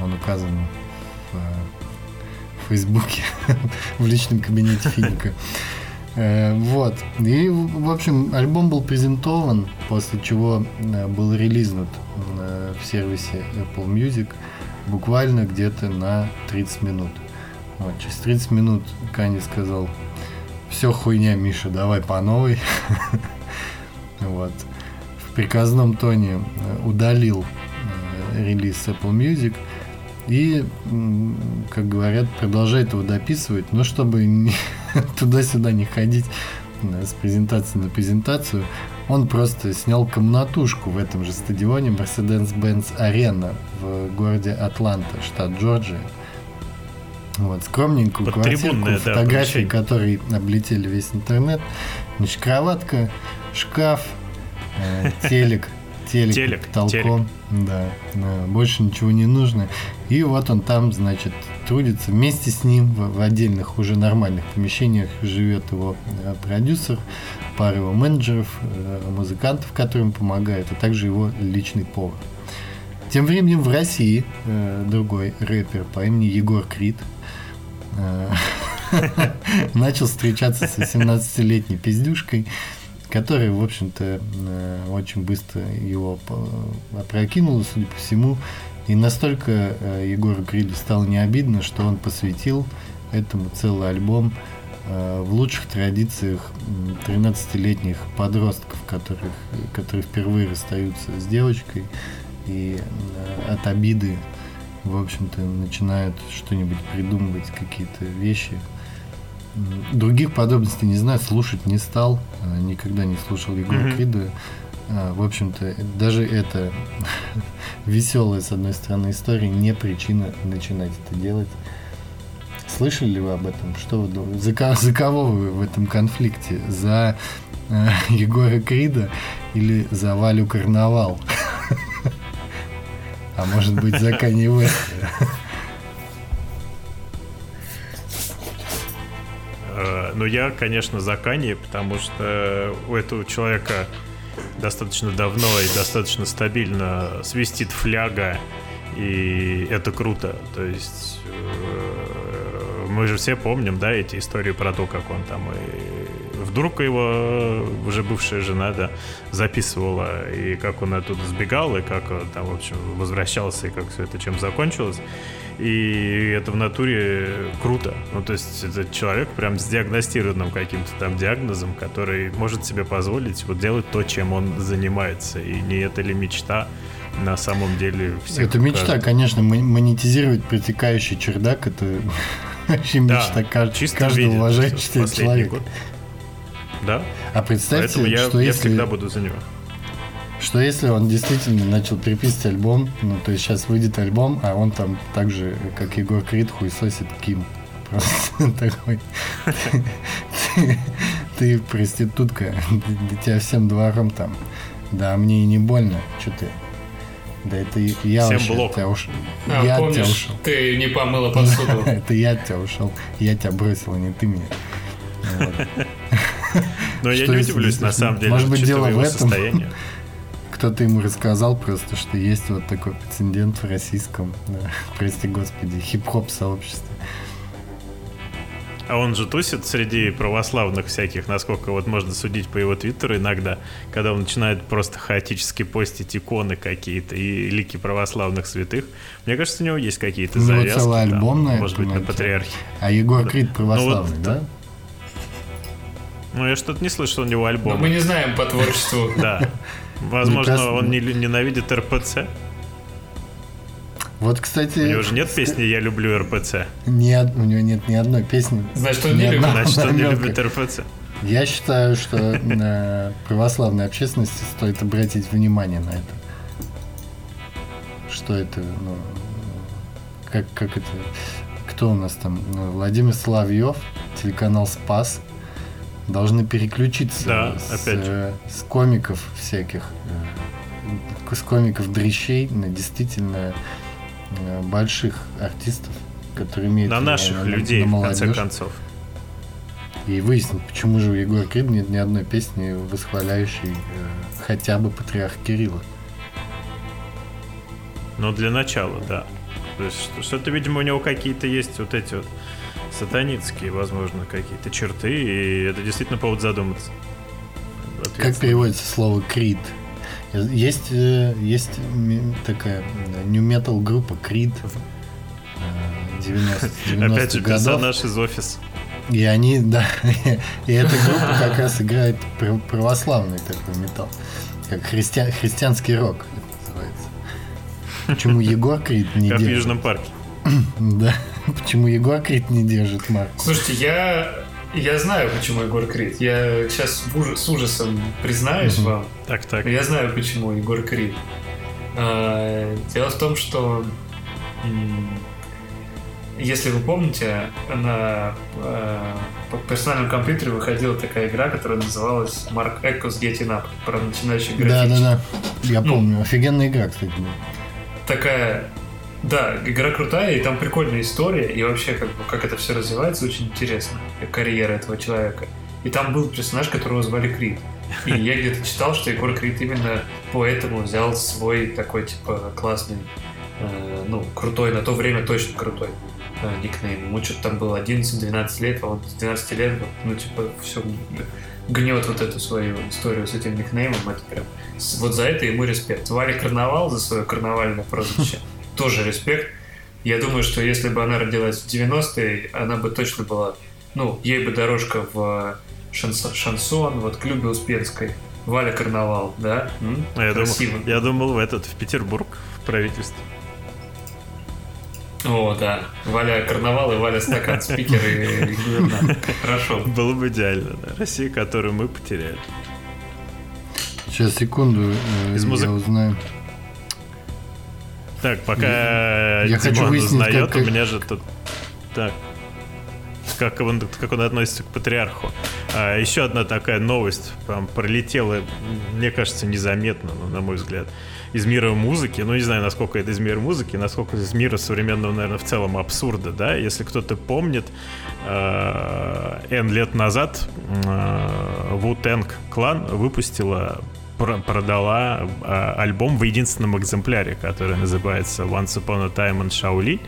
Он указан в, э, Фейсбуке, в личном кабинете Финика. Э, вот. И, в общем, альбом был презентован, после чего э, был релизнут э, в сервисе Apple Music буквально где-то на 30 минут. Вот, через 30 минут Канни сказал, все хуйня, Миша, давай по новой. Вот. В приказном тоне удалил релиз Apple Music и, как говорят, продолжает его дописывать, но чтобы туда-сюда не ходить с презентации на презентацию, он просто снял комнатушку в этом же стадионе Mercedes-Benz Arena в городе Атланта, штат Джорджия. Вот, скромненькую Под квартирку, да, фотографии, которые облетели весь интернет. Значит, кроватка, шкаф, э, телек, телек, телек. Телек. Да, да, больше ничего не нужно. И вот он там, значит, трудится. Вместе с ним в, в отдельных уже нормальных помещениях живет его э, продюсер, пара его менеджеров, э, музыкантов, которым помогает, а также его личный повар. Тем временем в России э, другой рэпер по имени Егор Крид э, начал встречаться с 18-летней пиздюшкой, которая, в общем-то, э, очень быстро его опрокинула, судя по всему. И настолько э, Егору Криду стало не обидно, что он посвятил этому целый альбом э, в лучших традициях 13-летних подростков, которых, которые впервые расстаются с девочкой и от обиды, в общем-то, начинают что-нибудь придумывать, какие-то вещи, Других подробностей не знаю, слушать не стал, э, никогда не слушал Егора mm-hmm. Крида. А, в общем-то, даже это веселая, с одной стороны, история не причина начинать это делать. Слышали ли вы об этом? Что вы думаете? За, за кого вы в этом конфликте? За э, Егора Крида или за Валю Карнавал? А может быть за Канни?
Но я, конечно, за Канье, потому что у этого человека достаточно давно и достаточно стабильно свистит фляга, и это круто. То есть э, мы же все помним, да, эти истории про то, как он там и вдруг его уже бывшая жена, да, записывала, и как он оттуда сбегал, и как он там, в общем, возвращался, и как все это чем закончилось. И это в натуре круто. Ну, то есть это человек прям с диагностированным каким-то там диагнозом, который может себе позволить вот делать то, чем он занимается. И не это ли мечта на самом деле
всех Это мечта, каждый. конечно, монетизировать протекающий чердак, это вообще мечта да, каждого уважающего человека. Год.
Да.
А представьте, Поэтому
я,
что
я
если...
всегда буду за него.
Что если он действительно начал переписывать альбом, ну, то есть сейчас выйдет альбом, а он там так же, как Егор Крид, хуесосит Ким. Просто такой. Ты проститутка, тебя всем двором там. Да, мне и не больно, что ты. Да это я
Всем
вообще
блок.
тебя ушел.
А,
я
помнишь, тебя ушел. ты не помыла посуду.
это я тебя ушел. Я тебя бросил, а не ты меня.
Но я не удивлюсь, на самом деле,
Может быть, дело в этом кто-то ему рассказал просто, что есть вот такой прецедент в российском, прости господи, хип-хоп сообществе.
А он же тусит среди православных всяких, насколько вот можно судить по его твиттеру иногда, когда он начинает просто хаотически постить иконы какие-то и лики православных святых. Мне кажется, у него есть какие-то завязки.
Ну, целый альбом
там,
на
Может быть, на патриархе.
А Егор Крид православный, ну, вот, да?
Ну, я что-то не слышал у него альбома.
Но мы не знаем по творчеству.
Да. Возможно, он не ненавидит РПЦ.
Вот, кстати...
У него же нет песни «Я люблю РПЦ».
Нет, у него нет ни одной песни.
Значит, он не любит.
Значит, он не любит РПЦ.
Я считаю, что на православной общественности стоит обратить внимание на это. Что это, ну, как, как это, кто у нас там? Ну, Владимир Соловьев, телеканал «Спас», должны переключиться
да,
с,
опять же.
с комиков всяких, э, с комиков дрищей на действительно э, больших артистов, которые имеют
на наших на, людей, на в конце концов.
И выяснить, почему же у Егора Крида нет ни одной песни, восхваляющей э, хотя бы патриарх Кирилла.
Ну, для начала, да. То есть что-то, видимо, у него какие-то есть вот эти вот сатанинские, возможно, какие-то черты, и это действительно повод задуматься.
Как переводится слово крит? Есть, э, есть такая new metal группа Creed 90
90 Опять же, персонаж из офиса.
И они, да, и эта группа как раз играет православный такой металл, как христиан, христианский рок называется. Почему Егор Крид не
как в Южном парке.
Да, почему Егор Крид не держит марку?
Слушайте, я я знаю, почему Егор Крид. Я сейчас ужас, с ужасом признаюсь вам.
Так, так.
Я знаю, почему Егор Крид. А, дело в том, что если вы помните, на э, персональном компьютере выходила такая игра, которая называлась Mark Echoes Getting Up про начинающих
графичек. Да, да, да. Я ну, помню. Офигенная игра, кстати.
Такая да, игра крутая, и там прикольная история, и вообще, как, бы, как это все развивается, очень интересно, карьера этого человека. И там был персонаж, которого звали Крид. И я где-то читал, что Егор Крид именно поэтому взял свой такой, типа, классный, э, ну, крутой, на то время точно крутой э, никнейм. Ему что-то там было 11-12 лет, а он с 12 лет, ну, типа, все гнет вот эту свою историю с этим никнеймом. Это прям... Вот за это ему респект. Валя Карнавал за свое карнавальное прозвище тоже респект. Я думаю, что если бы она родилась в 90-е, она бы точно была, ну, ей бы дорожка в шансон, шансон вот к Любе Успенской. Валя Карнавал, да? М?
А я, Красиво. думал, я думал в этот, в Петербург, в правительство.
О, да. Валя Карнавал и Валя Стакан, спикер и, губернатор. Хорошо.
Было бы идеально, да. Россия, которую мы потеряли.
Сейчас, секунду, э, Из я узнаю.
Так, пока я хочу выяснить, узнает, как... у меня же тут... Так. Как он, как он относится к патриарху. А, еще одна такая новость прям пролетела, мне кажется, незаметно, ну, на мой взгляд, из мира музыки. Ну, не знаю, насколько это из мира музыки, насколько из мира современного, наверное, в целом абсурда, да. Если кто-то помнит, э, N лет назад э, Wu-Tang клан выпустила продала а, альбом в единственном экземпляре, который называется Once Upon a Time in Shaolin.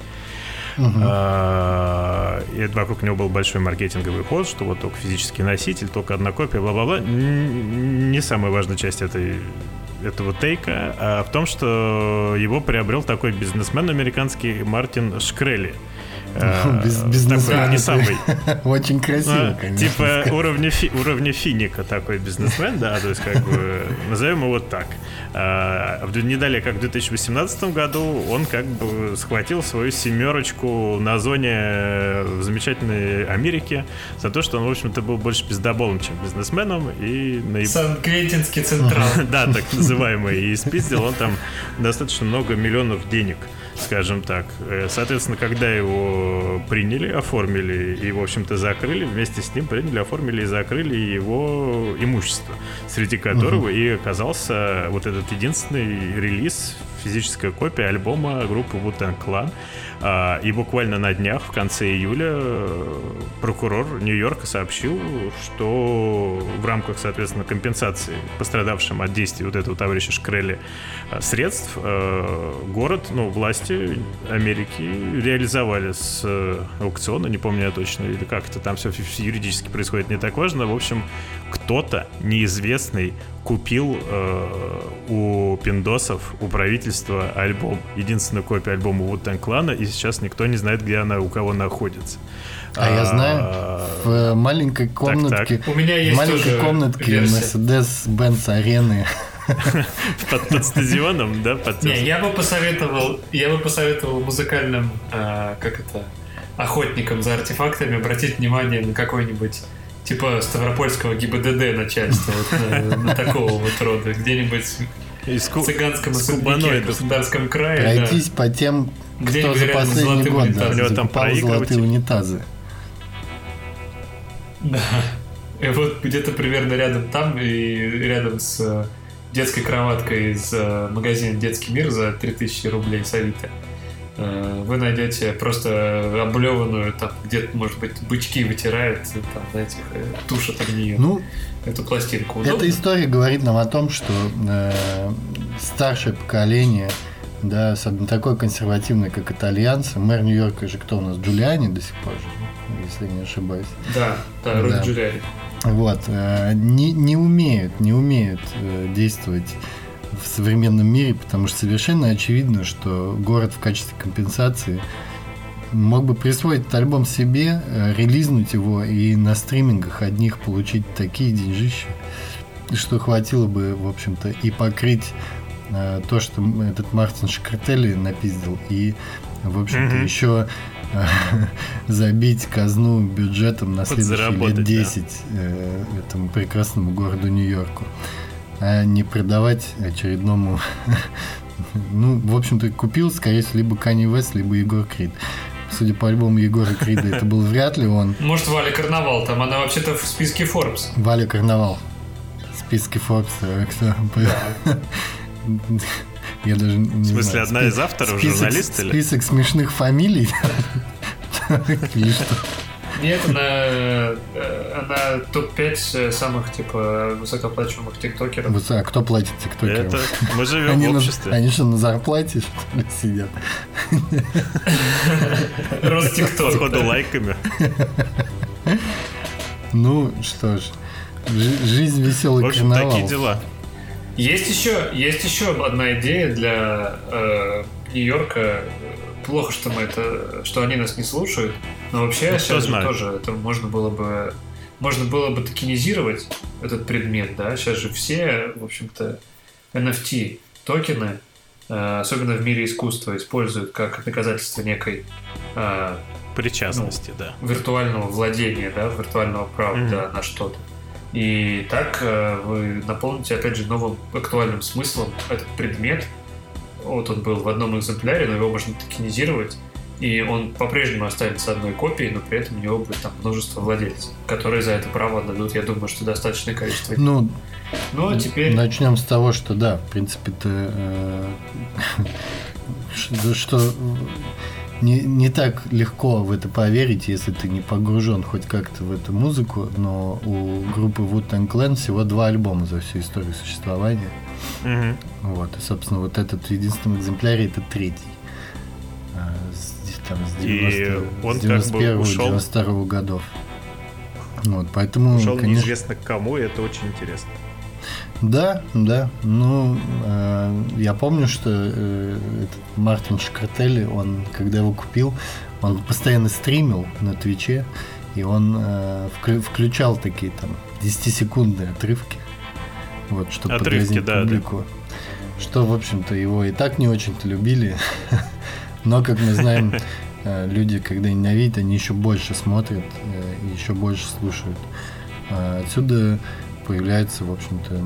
Uh-huh. И вокруг него был большой маркетинговый ход, что вот только физический носитель, только одна копия, бла-бла-бла. Не самая важная часть этой этого тейка а в том, что его приобрел такой бизнесмен американский Мартин Шкрелли.
Э, бизнесмен.
Не самый.
Очень красиво,
а, конечно. Типа уровня, уровня финика такой бизнесмен, да, то есть как бы назовем его так. А, не далее, как в 2018 году, он как бы схватил свою семерочку на зоне замечательной Америки за то, что он, в общем-то, был больше пиздоболом, чем бизнесменом. И.
Сан-Квентинский централ.
Да, так называемый. И спиздил он там достаточно много миллионов денег скажем так. Э, соответственно, когда его приняли, оформили и, в общем-то, закрыли, вместе с ним приняли, оформили и закрыли его имущество, среди которого uh-huh. и оказался вот этот единственный релиз, физическая копия альбома группы Wu-Tang Clan. А, и буквально на днях, в конце июля, прокурор Нью-Йорка сообщил, что в рамках, соответственно, компенсации пострадавшим от действий вот этого товарища Шкрелли э, средств, э, город, ну, власти Америки реализовали с аукциона, не помню я точно, или как это там все юридически происходит, не так важно. В общем, кто-то неизвестный купил у пиндосов, у правительства альбом, единственную копию альбома Wu-Tang Clan, и сейчас никто не знает, где она у кого находится.
А, а я знаю, в маленькой комнатке, так, так.
у меня есть
маленькой комнатке Mercedes-Benz арены
под, под стадионом, да? Под...
Не, я бы посоветовал, я бы посоветовал музыкальным, э, как это, охотникам за артефактами обратить внимание на какой-нибудь типа Ставропольского ГИБДД начальства, вот, на, на такого вот рода, где-нибудь в цыганском особняке в Краснодарском крае.
Пройтись да. по тем, где кто за последний год да, закупал золотые унитазы.
Да. И вот где-то примерно рядом там и рядом с э, детской кроваткой из э, магазина «Детский мир» за 3000 рублей с Авито. Э, вы найдете просто облеванную, там где-то, может быть, бычки вытирают, там, знаете, э, тушат об нее ну, эту пластинку.
Удобно? Эта история говорит нам о том, что э, старшее поколение, да, особенно такое консервативное, как итальянцы, мэр Нью-Йорка же кто у нас, Джулиани до сих пор же, если не ошибаюсь.
Да, да, Руди
Да.
Джулиани.
Вот, э, не, не умеют, не умеют э, действовать в современном мире, потому что совершенно очевидно, что город в качестве компенсации мог бы присвоить этот альбом себе, э, релизнуть его и на стримингах одних получить такие деньжища, что хватило бы, в общем-то, и покрыть э, то, что этот Мартин Шкартелли напиздил, и, в общем-то,
Мгм.
еще э, забить казну бюджетом на следующие лет
Подзаработать, да.
10 э, этому прекрасному городу Нью-Йорку, а не продавать очередному... Ну, в общем-то, купил, скорее всего, либо Канни Вест, либо Егор Крид. Судя по альбому Егора Крида, это был вряд ли он.
Может, Валя Карнавал, там она вообще-то в списке Forbes.
Валя Карнавал. В списке Forbes. э, кто- Я даже не
В смысле,
знаю.
одна из авторов,
список-
журналист или?
Список смешных фамилий. Или что?
Нет, она, э, она топ-5 самых, типа, высокооплачиваемых тиктокеров.
А кто платит тиктокерам?
Это мы живем
Они,
в
на-
обществе.
они что, на зарплате что ли, сидят?
Рост тикток.
Сходу лайками.
Ну, что ж. жи- Жизнь веселый
В общем,
карнавал.
такие дела.
Есть еще, есть еще одна идея для э, Нью-Йорка. Плохо, что мы это, что они нас не слушают, но вообще
Ну,
сейчас же тоже это можно было бы, можно было бы токенизировать этот предмет, да. Сейчас же все, в общем-то, NFT токены, э, особенно в мире искусства, используют как доказательство некой э,
Причастности, да.
виртуального владения, да, виртуального права
Мгм.
да, на что-то. И так э, вы наполните, опять же, новым актуальным смыслом этот предмет. Вот он был в одном экземпляре, но его можно токенизировать, и он по-прежнему останется одной копией, но при этом у него будет там множество владельцев, которые за это право отдадут, я думаю, что достаточное количество.
Ну,
Ну, а теперь...
начнем с того, что да, в принципе-то э, что- что не, не так легко в это поверить, если ты не погружен хоть как-то в эту музыку, но у группы Wu-Tang Clan всего два альбома за всю историю существования.
Мгм.
Вот, и, собственно, вот этот в единственном экземпляре это третий. С, де- там, с
И
90
он
с
как бы
91
ушел-
92 годов. Вот, поэтому,
Ушел
конечно,
неизвестно к кому, и это очень интересно.
Да, да. Ну, э, я помню, что э, этот Мартин Шкартелли, он, когда его купил, он постоянно стримил на Твиче, и он э, вклю- включал такие там 10-секундные отрывки, вот, чтобы
Отрывки,
подразнить
да, да.
публику. Что, в общем-то, его и так не очень-то любили. Но, как мы знаем, э, люди, когда ненавидят, они еще больше смотрят э, еще больше слушают. А Отсюда появляются, в общем-то, э,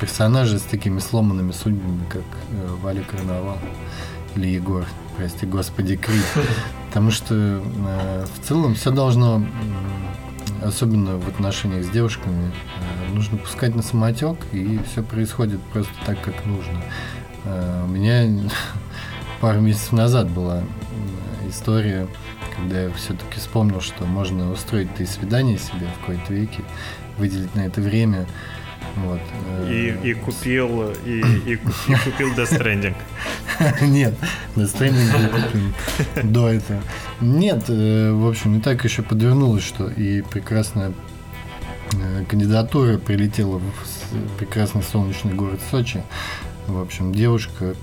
персонажи с такими сломанными судьбами, как Валя Карнавал или Егор, прости господи, Крид. Потому что в целом все должно, особенно в отношениях с девушками, нужно пускать на самотек, и все происходит просто так, как нужно. У меня пару месяцев назад была история, когда я все-таки вспомнил, что можно устроить и свидание себе в какой-то веке, выделить на это время. Вот.
И,
э,
и купил, и, и, и купил Death Stranding.
Нет, настроение был куплен до этого. Нет, э, в общем, и так еще подвернулось, что и прекрасная э, кандидатура прилетела в прекрасный солнечный город Сочи. В общем, девушка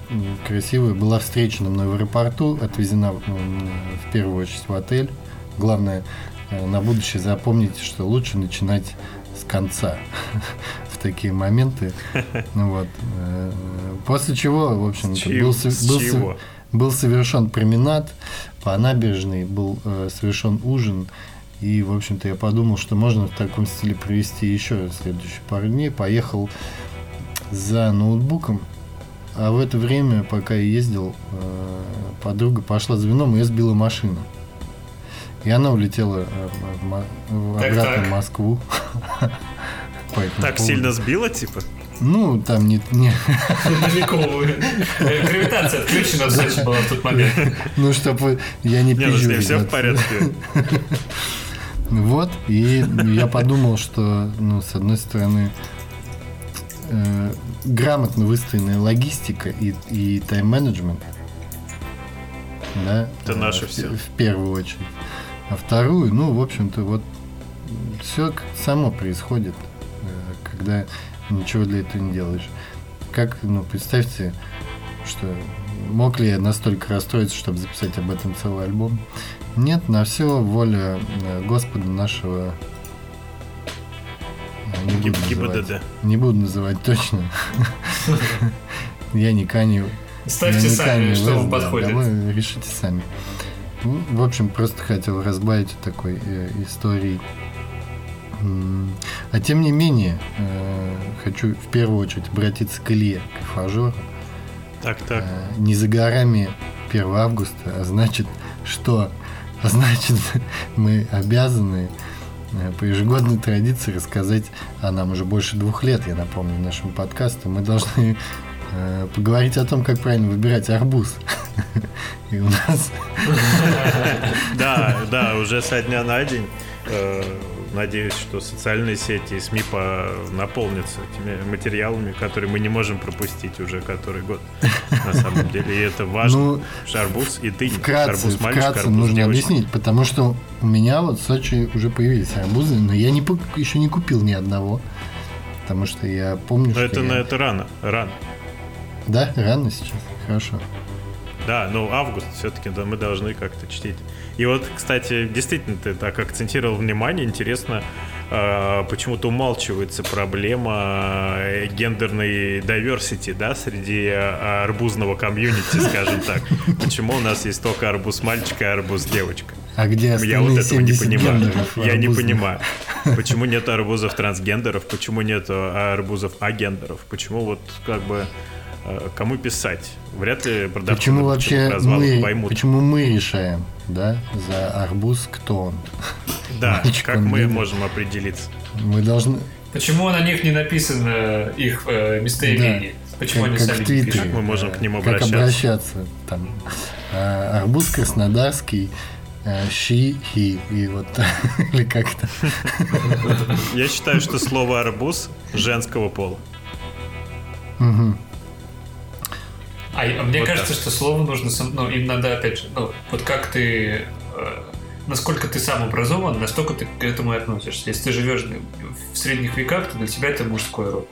красивая была встречена мной в аэропорту, отвезена в первую очередь в отель. Главное, э, на будущее запомните, что лучше начинать с конца в такие моменты. Вот. э, После чего, в общем, был, был совершен променад по набережной, был э, совершен ужин. И, в общем-то, я подумал, что можно в таком стиле провести еще следующие пару дней. Поехал за ноутбуком. А в это время, пока я ездил, э, подруга пошла за вином, ее сбила машина. И она улетела э, в
Так,
обратно
так.
в Москву.
Так
поводу.
сильно сбило, типа?
Ну, там не, не,
Далеко. Э, Гравитация отключена в Сочи была в тот момент.
ну, чтобы я не
ну
пизжу,
все в порядке.
Вот, и я подумал, что, ну, с одной стороны, э, грамотно выстроенная логистика и, и тайм-менеджмент, да,
Это
э,
наше
в,
всё.
в первую очередь. А вторую, ну, в общем-то, вот все само происходит, э, когда ничего для этого не делаешь. Как, ну, представьте, что мог ли я настолько расстроиться, чтобы записать об этом целый альбом? Нет, на все воля э, Господа нашего не буду, называть, не буду называть точно. Я не Каню.
Ставьте сами, что вам подходит.
решите сами. Ну, в общем, просто хотел разбавить такой э, историей. А тем не менее, э, хочу в первую очередь обратиться к Илье, к Фажору.
Так, так.
Э, не за горами 1 августа, а значит, что? А значит, мы обязаны по ежегодной традиции рассказать, а нам уже больше двух лет, я напомню, нашему подкасту, мы должны э, поговорить о том, как правильно выбирать арбуз. И у нас...
Да, да, уже со дня на день э, надеюсь, что социальные сети и СМИ наполнятся этими материалами, которые мы не можем пропустить уже который год. На самом деле, и это важно. Ну, Шарбуз и ты.
Вкратце,
арбуз
мальчик, вкратце арбуз нужно девочка. объяснить, потому что у меня вот в Сочи уже появились арбузы, но я не, еще не купил ни одного. Потому что я помню, но
что это,
я...
это рано, рано.
Да, рано сейчас. Хорошо.
Да, ну август все-таки да, мы должны как-то чтить. И вот, кстати, действительно, ты так акцентировал внимание, интересно, э, почему-то умалчивается проблема э, гендерной diversity, да, среди э, арбузного комьюнити, скажем так. Почему у нас есть только арбуз мальчик и арбуз девочка?
А где Я вот этого не понимаю.
Я не понимаю. Почему нет арбузов трансгендеров, почему нет арбузов агендеров, почему вот как бы Э, кому писать. Вряд ли
продавцы почему вообще мы, поймут. Почему мы решаем, да, за арбуз кто он?
Да, Мальчик как мы можем определиться?
Мы должны...
Почему на них не написано их э, местоимение? Да. Почему
как,
они
как сами твиты,
пишут? Как мы можем к ним обращаться?
Как обращаться? Там, э, арбуз краснодарский, э, щи, хи, и вот или как-то.
Я считаю, что слово арбуз женского пола.
Угу.
А, а мне вот кажется, так. что слово нужно, ну, им надо, опять же, ну, вот как ты, э, насколько ты сам образован, настолько ты к этому и относишься. Если ты живешь в средних веках, то для тебя это мужской род.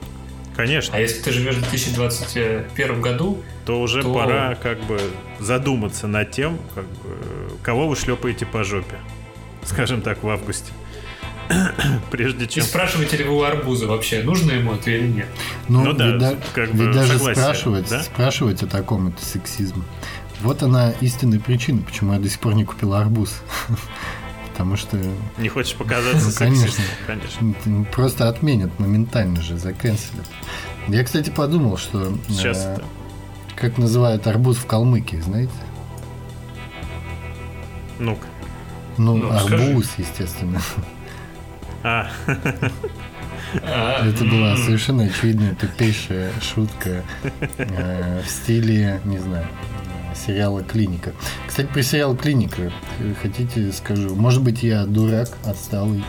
Конечно.
А если ты живешь в 2021 году,
то уже то... пора как бы задуматься над тем, как бы, кого вы шлепаете по жопе, скажем так, в августе. прежде чем...
И спрашиваете ли вы у арбуза вообще, нужно ему это или нет?
Ну, ну да, да, как ведь бы даже согласие, спрашивать, да? спрашивать о таком это сексизм. Вот она истинная причина, почему я до сих пор не купил арбуз. Потому что...
Не хочешь показаться ну,
конечно, конечно. Просто отменят моментально же, заканцелят. Я, кстати, подумал, что...
Сейчас э,
Как называют арбуз в Калмыкии, знаете?
Ну-ка.
Ну, ну арбуз, скажи. естественно.
А.
Это была совершенно очевидная тупейшая шутка э, в стиле, не знаю, сериала «Клиника». Кстати, про сериал «Клиника» хотите скажу? Может быть, я дурак, отсталый.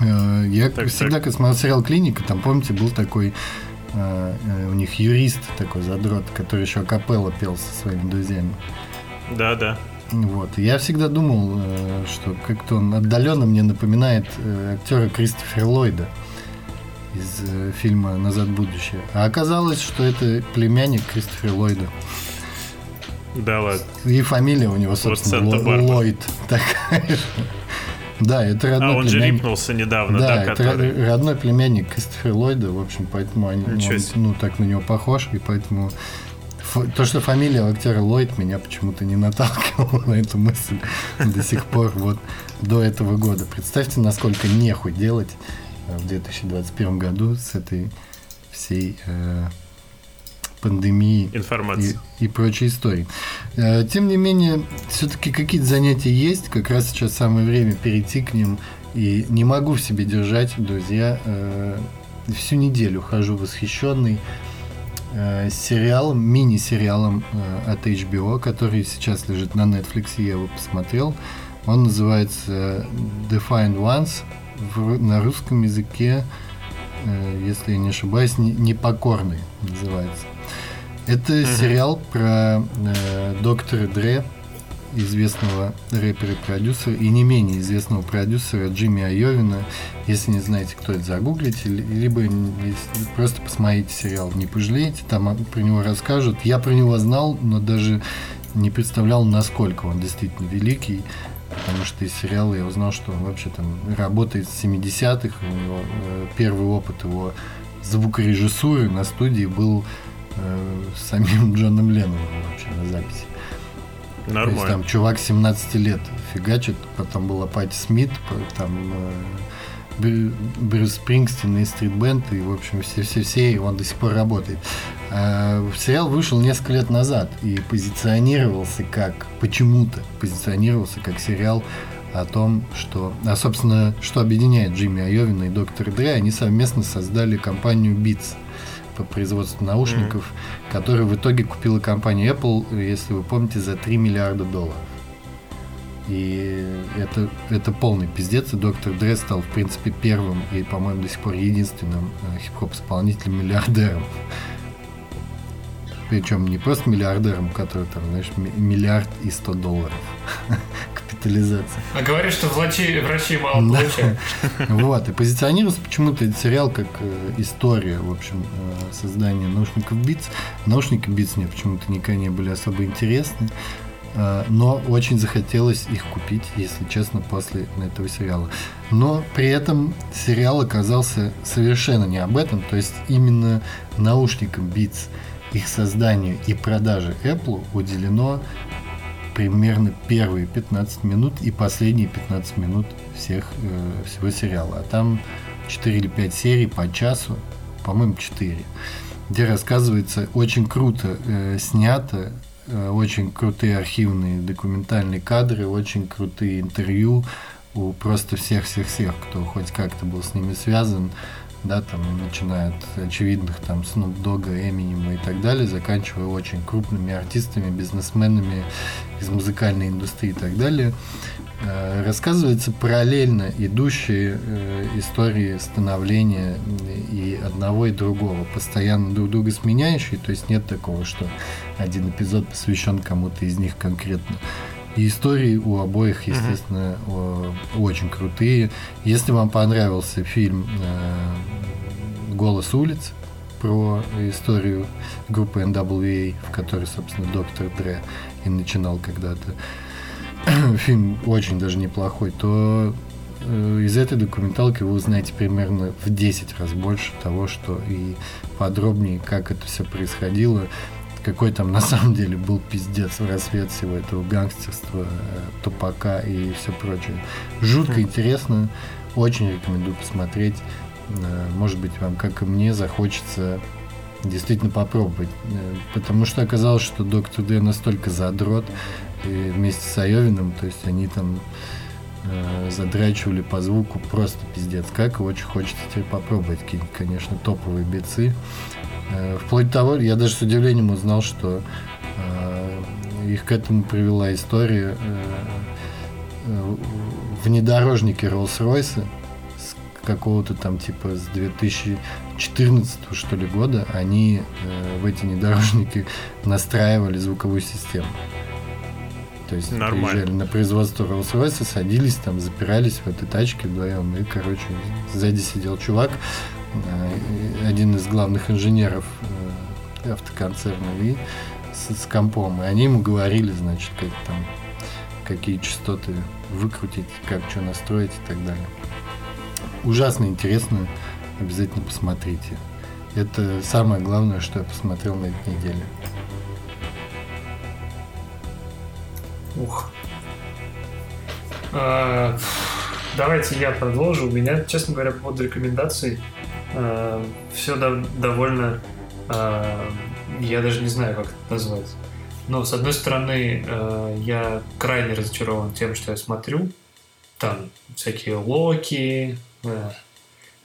Э, я так, всегда, так. когда смотрел сериал «Клиника», там, помните, был такой э, у них юрист такой задрот, который еще капелла пел со своими друзьями.
Да, да.
Вот. Я всегда думал, э, что как-то он отдаленно мне напоминает э, актера Кристофера Ллойда из э, фильма «Назад в будущее». А оказалось, что это племянник Кристофера Ллойда.
Да ладно.
И фамилия у него, собственно, вот Ллойд. Такая. Да, это родной
А, он племянник. же рипнулся недавно, да,
да который... это родной племянник Кристофера Ллойда, в общем, поэтому они, он, ну, так на него похож, и поэтому то, что фамилия актера Ллойд меня почему-то не наталкивала на эту мысль до сих пор, вот до этого года. Представьте, насколько нехуй делать э, в 2021 году с этой всей э, пандемией
Информации.
И, и прочей истории. Э, тем не менее, все-таки какие-то занятия есть. Как раз сейчас самое время перейти к ним. И не могу в себе держать, друзья. Э, всю неделю хожу восхищенный э, сериалом, мини-сериалом э, от HBO, который сейчас лежит на Netflix, я его посмотрел. Он называется Defined Ones, в, на русском языке, э, если я не ошибаюсь, не, «Непокорный» называется. Это mm-hmm. сериал про э, доктора Дре, известного рэпера продюсера и не менее известного продюсера Джимми Айовина. Если не знаете, кто это, загуглите, либо просто посмотрите сериал, не пожалеете, там про него расскажут. Я про него знал, но даже не представлял, насколько он действительно великий потому что из сериала я узнал, что он вообще там работает с 70-х, у него э, первый опыт его звукорежиссуры на студии был э, самим Джоном Ленноном вообще на записи. Нормально. То есть там чувак 17 лет фигачит, потом была Пати Смит, там э, Брюс Спрингстин и Стрит Бенд, и, в общем, все-все-все, и он до сих пор работает. А, сериал вышел несколько лет назад и позиционировался как, почему-то позиционировался как сериал о том, что, а собственно, что объединяет Джимми Айовина и Доктор Дре, они совместно создали компанию Beats по производству наушников, mm-hmm. которую в итоге купила компания Apple, если вы помните, за 3 миллиарда долларов. И это, это полный пиздец, и доктор Дре стал, в принципе, первым и, по-моему, до сих пор единственным э, хип-хоп-исполнителем-миллиардером причем не просто миллиардером, который там, знаешь, миллиард и сто долларов капитализация.
А говоришь, что врачи, врачи мало получают.
Вот, и позиционируется почему-то этот сериал как э, история, в общем, э, создания наушников Beats. Наушники Beats мне почему-то никогда не были особо интересны. Э, но очень захотелось их купить, если честно, после этого сериала. Но при этом сериал оказался совершенно не об этом, то есть именно наушникам Beats – их созданию и продаже Apple уделено примерно первые 15 минут и последние 15 минут всех, э, всего сериала. А там 4 или 5 серий по часу, по-моему, 4, где рассказывается очень круто э, снято, э, очень крутые архивные документальные кадры, очень крутые интервью у просто всех-всех-всех, кто хоть как-то был с ними связан да, там, начиная от очевидных там Snoop Dogg, Eminem и так далее, заканчивая очень крупными артистами, бизнесменами из музыкальной индустрии и так далее. Э, рассказывается параллельно идущие э, истории становления и одного и другого, постоянно друг друга сменяющие, то есть нет такого, что один эпизод посвящен кому-то из них конкретно. И истории у обоих, естественно, uh-huh. очень крутые. Если вам понравился фильм э, «Голос улиц», про историю группы NWA, в которой, собственно, доктор Дре и начинал когда-то. Фильм очень даже неплохой, то э, из этой документалки вы узнаете примерно в 10 раз больше того, что и подробнее, как это все происходило какой там на самом деле был пиздец в рассвет всего этого гангстерства, э, тупака и все прочее. Жутко интересно, очень рекомендую посмотреть. Э, может быть, вам, как и мне, захочется действительно попробовать. Э, потому что оказалось, что доктор Д настолько задрот, и вместе с Айовиным, то есть они там э, задрачивали по звуку просто пиздец как, и очень хочется теперь попробовать какие-нибудь, конечно, топовые бицы. Э, вплоть до того, я даже с удивлением узнал, что э, их к этому привела история э, внедорожники Rolls-Royce с какого-то там типа с 2014 что ли года они в эти внедорожники настраивали звуковую систему. То есть Нормально. приезжали на производство Rolls-Royce, садились там, запирались в этой тачке вдвоем. И, короче, сзади сидел чувак, один из главных инженеров э, автоконцерна и с, с компом. И они ему говорили, значит, как там, какие частоты выкрутить, как что настроить и так далее. Ужасно интересно, обязательно посмотрите. Это самое главное, что я посмотрел на этой неделе.
Ух. А, давайте я продолжу. У меня, честно говоря, по поводу рекомендаций э, все до, довольно, э, я даже не знаю, как это назвать. Но, с одной стороны, э, я крайне разочарован тем, что я смотрю. Там всякие Локи,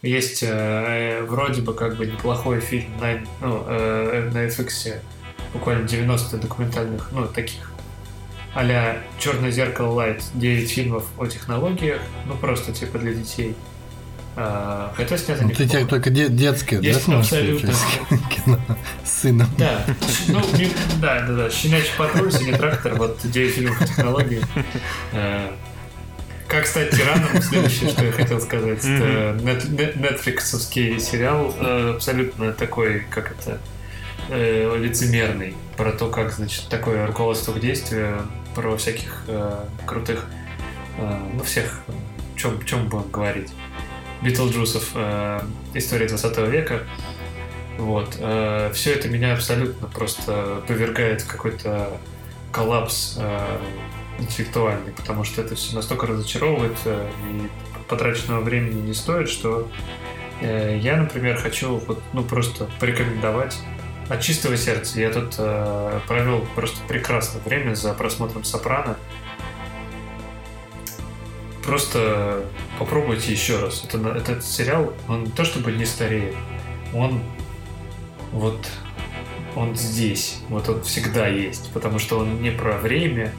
есть вроде бы как бы неплохой фильм на, ну, на FX, буквально 90 документальных, ну, таких а-ля «Черное зеркало Лайт», 9 фильмов о технологиях, ну, просто типа для детей. А, хотя снято
ну, Ты только де- детские,
да? Абсолютно.
Кино с сыном.
Да, ну, да, да, да. Щенячий патруль, синий трактор, вот 9 фильмов технологии. А, как стать тираном? Следующее, что я хотел сказать. Это нетфликсовский сериал, э, абсолютно такой, как это, э, лицемерный. Про то, как, значит, такое руководство к действию, про всяких э, крутых, ну, всех, чем, чем будем говорить. Битлджусов, э, история 20 века. Вот. Э, все это меня абсолютно просто повергает в какой-то коллапс э, интеллектуальный, потому что это все настолько разочаровывает э, и потраченного времени не стоит, что я, например, хочу вот, ну, просто порекомендовать от чистого сердца. Я тут провел просто прекрасное время за просмотром «Сопрано». Просто попробуйте еще раз. Это, этот сериал, он не то чтобы не стареет, он вот он здесь, вот он всегда есть, потому что он не про время,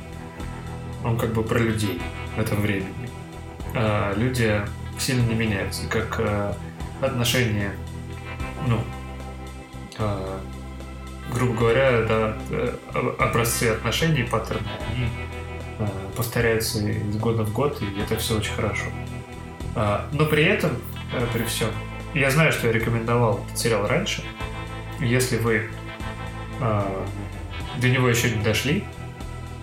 он как бы про людей в этом времени. А люди сильно не меняются, как а, отношения, ну, а, грубо говоря, да, э, образцы отношений, паттерны, они а, повторяются из года в год, и это все очень хорошо. А, но при этом, э, при всем, я знаю, что я рекомендовал этот сериал раньше. Если вы а, до него еще не дошли,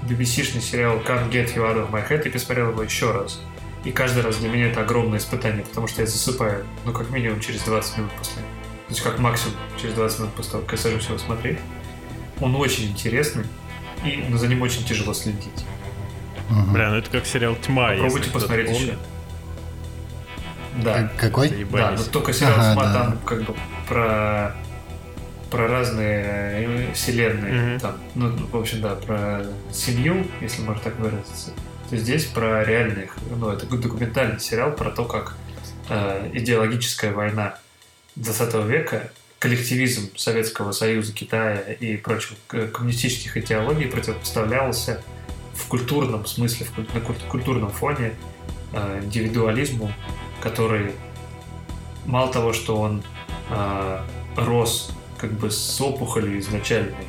BBC-шный сериал Can't Get You Out of My Head, я посмотрел его еще раз. И каждый раз для меня это огромное испытание, потому что я засыпаю, ну, как минимум через 20 минут после. То есть, как максимум через 20 минут после того, как я сажусь его смотреть. Он очень интересный, и за ним очень тяжело следить.
Угу. Бля, ну это как сериал «Тьма»,
Попробуйте посмотреть еще. Да.
Какой?
Да, но только сериал ага, «Тьма» да. там как бы про про разные э, вселенные, mm-hmm. там, ну, в общем, да, про семью, если можно так выразиться. То здесь про реальных, ну, это документальный сериал про то, как э, идеологическая война 20 века, коллективизм Советского Союза, Китая и прочих коммунистических идеологий противопоставлялся в культурном смысле, в, на культурном фоне э, индивидуализму, который мало того, что он э, рос как бы с опухолью изначальной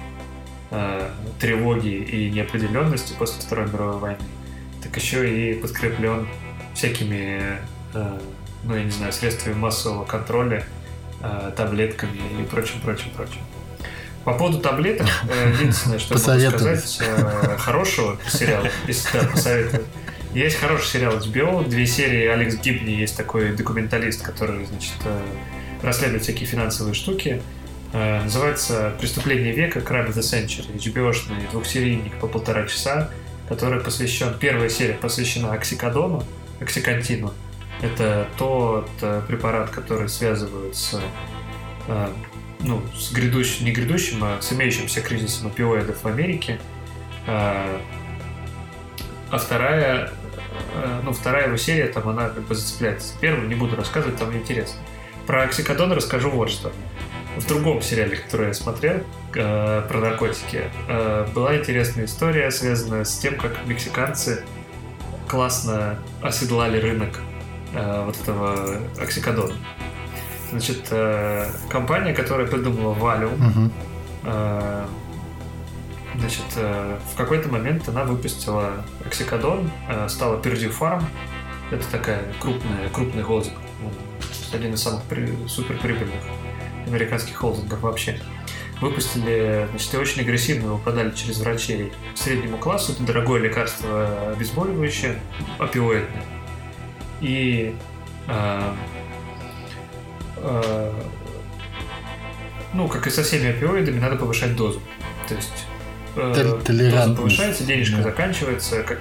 э, тревоги и неопределенности после Второй мировой войны, так еще и подкреплен всякими, э, ну, я не знаю, средствами массового контроля, э, таблетками и прочим, прочим, прочим. По поводу таблеток, э, единственное, что могу сказать, э, хорошего сериала, если да, посоветую. Есть хороший сериал HBO, две серии Алекс Гибни, есть такой документалист, который, значит, э, расследует всякие финансовые штуки. Э, называется «Преступление века. Crime of the Century». HBO-шный двухсерийник по полтора часа, который посвящен... Первая серия посвящена оксикодону, оксикантину. Это тот э, препарат, который связывают с ну, с грядущим, не грядущим, а с имеющимся кризисом опиоидов в Америке. А вторая, ну, вторая его серия, там она как бы зацепляется. Первую не буду рассказывать, там интересно. Про оксикодон расскажу вот что в другом сериале, который я смотрел, э, про наркотики, э, была интересная история, связанная с тем, как мексиканцы классно оседлали рынок э, вот этого оксикодона. Значит, э, компания, которая придумала Valium, uh-huh. э, значит, э, в какой-то момент она выпустила оксикодон, э, стала Purdue Farm. Это такая крупная, крупный холдинг, один из самых при, суперприбыльных американских холдингов вообще, выпустили, значит, и очень агрессивно его продали через врачей среднему классу. Это дорогое лекарство обезболивающее, опиоидное. И э, э, ну, как и со всеми опиоидами, надо повышать дозу. То есть э, доза повышается, денежка да. заканчивается, как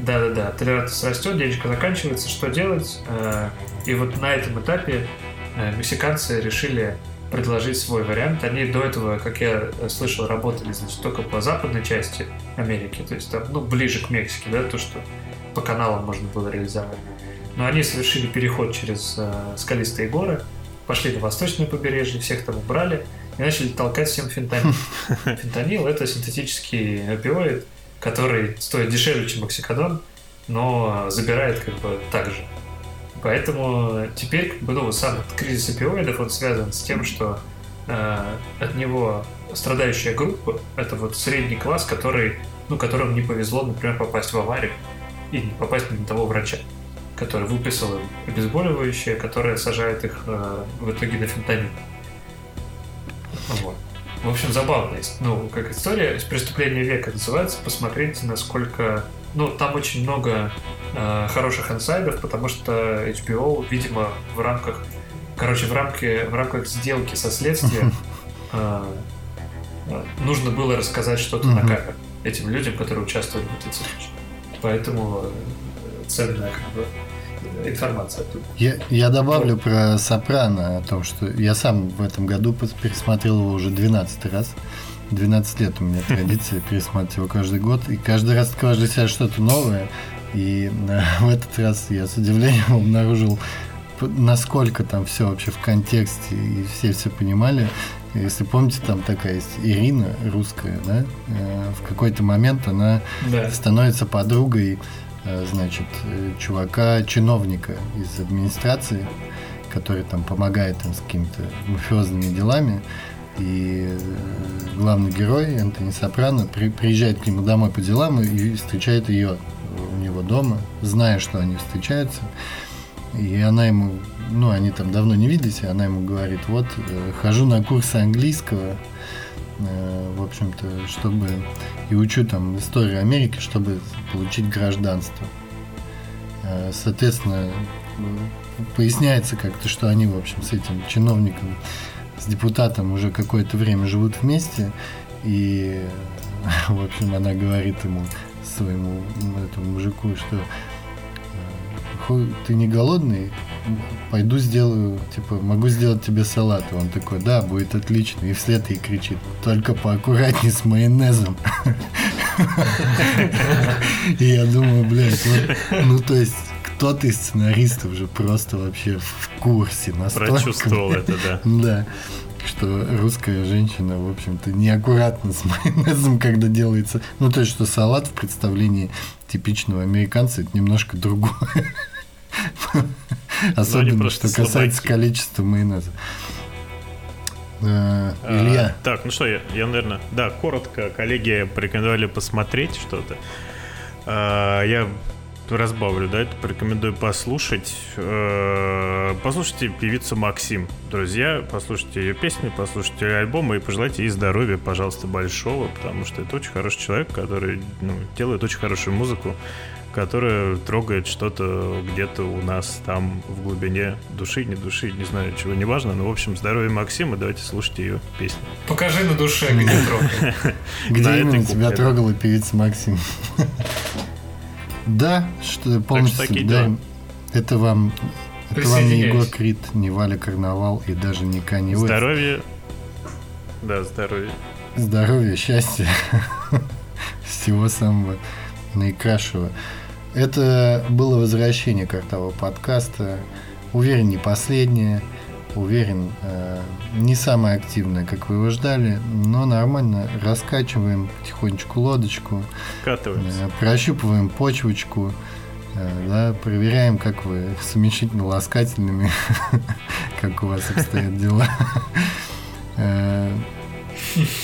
да-да-да, толерантность растет, денежка заканчивается, что делать? Э, и вот на этом этапе э, мексиканцы решили предложить свой вариант. Они до этого, как я слышал, работали значит, только по западной части Америки, то есть там, ну, ближе к Мексике, да, то, что по каналам можно было реализовать. Но они совершили переход через э, скалистые горы, пошли на восточное побережье, всех там убрали и начали толкать всем фентанил. Фентанил – это синтетический опиоид, который стоит дешевле, чем оксикодон, но забирает как бы так же Поэтому теперь, как бы, ну, сам кризис опиоидов, он связан с тем, что э, от него страдающая группа — это вот средний класс, который, ну, которым не повезло, например, попасть в аварию и не попасть на того врача, который выписал им обезболивающее, которое сажает их э, в итоге на фентанил. Вот. В общем, забавно есть. Ну, как история «Преступление века» называется. Посмотрите, насколько... Ну, там очень много э, хороших инсайдов, потому что HBO, видимо, в рамках... Короче, в, рамке, в рамках сделки со следствием э, э, нужно было рассказать что-то на камеру этим людям, которые участвовали в этой цепочке. Поэтому э, ценная как бы, информация.
Я, я добавлю про Сопрано, о том, что я сам в этом году пересмотрел его уже 12 раз. 12 лет у меня традиция пересматривать его каждый год. И каждый раз открываешь для себя что-то новое. И э, в этот раз я с удивлением обнаружил, насколько там все вообще в контексте, и все все понимали. Если помните, там такая есть Ирина, русская, да? Э, в какой-то момент она да. становится подругой значит, э, чувака, чиновника из администрации, который там помогает им с какими-то мафиозными делами. И э, главный герой, Антони Сопрано, при, приезжает к нему домой по делам и встречает ее у него дома, зная, что они встречаются. И она ему, ну, они там давно не виделись, и она ему говорит, вот, хожу на курсы английского, в общем-то, чтобы и учу там историю Америки, чтобы получить гражданство. Э, соответственно, поясняется как-то, что они, в общем, с этим чиновником, с депутатом уже какое-то время живут вместе, и, в общем, она говорит ему, своему этому мужику, что ты не голодный, пойду сделаю, типа, могу сделать тебе салат. И он такой, да, будет отлично. И вслед ей кричит, только поаккуратней с майонезом. И я думаю, блядь, ну то есть кто-то из сценаристов же просто вообще в курсе
настолько. Прочувствовал это, да.
Да что русская женщина, в общем-то, неаккуратно с майонезом, когда делается. Ну, то есть, что салат в представлении типичного американца это немножко другое. Особенно, что касается количества майонеза.
Э, а, Илья. Так, ну что, я, я, наверное, да, коротко, коллеги порекомендовали посмотреть что-то. А, я разбавлю, да, это порекомендую послушать. Э, послушайте певицу Максим, друзья, послушайте ее песни, послушайте ее альбомы и пожелайте ей здоровья, пожалуйста, большого, потому что это очень хороший человек, который ну, делает очень хорошую музыку которая трогает что-то где-то у нас там в глубине души, не души, не знаю, чего не важно. Но, в общем, здоровье Максима, давайте слушайте ее песню.
Покажи на душе, где трогает.
Где именно тебя трогала певица Максим? Да, что полностью, да, это вам это вам не Егор Крид, не Валя Карнавал и даже не Кани
Здоровье. Да, здоровье.
Здоровья, счастья. Всего самого наикрашего. Это было возвращение картового подкаста. Уверен, не последнее. Уверен, э, не самое активное, как вы его ждали, но нормально раскачиваем потихонечку лодочку.
Катываемся. Э,
прощупываем почвочку. Э, да, проверяем, как вы с уменьшительно-ласкательными, как у вас обстоят дела.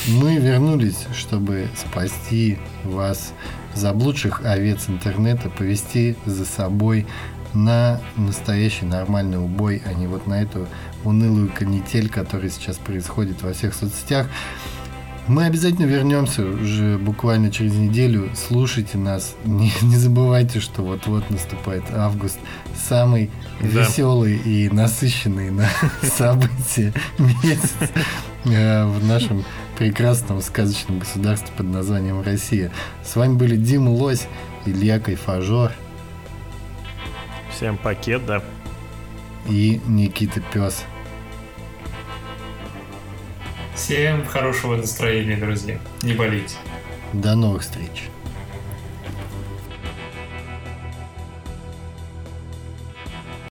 Мы вернулись, чтобы спасти вас заблудших овец интернета повести за собой на настоящий нормальный убой, а не вот на эту унылую канитель, которая сейчас происходит во всех соцсетях. Мы обязательно вернемся уже буквально через неделю. Слушайте нас. Не, не забывайте, что вот-вот наступает август. Самый да. веселый и насыщенный на события месяц э, в нашем прекрасном сказочном государстве под названием Россия. С вами были Дима Лось, Илья Кайфажор.
Всем пакет, да.
И Никита Пес.
Всем хорошего настроения, друзья. Не болейте.
До новых встреч.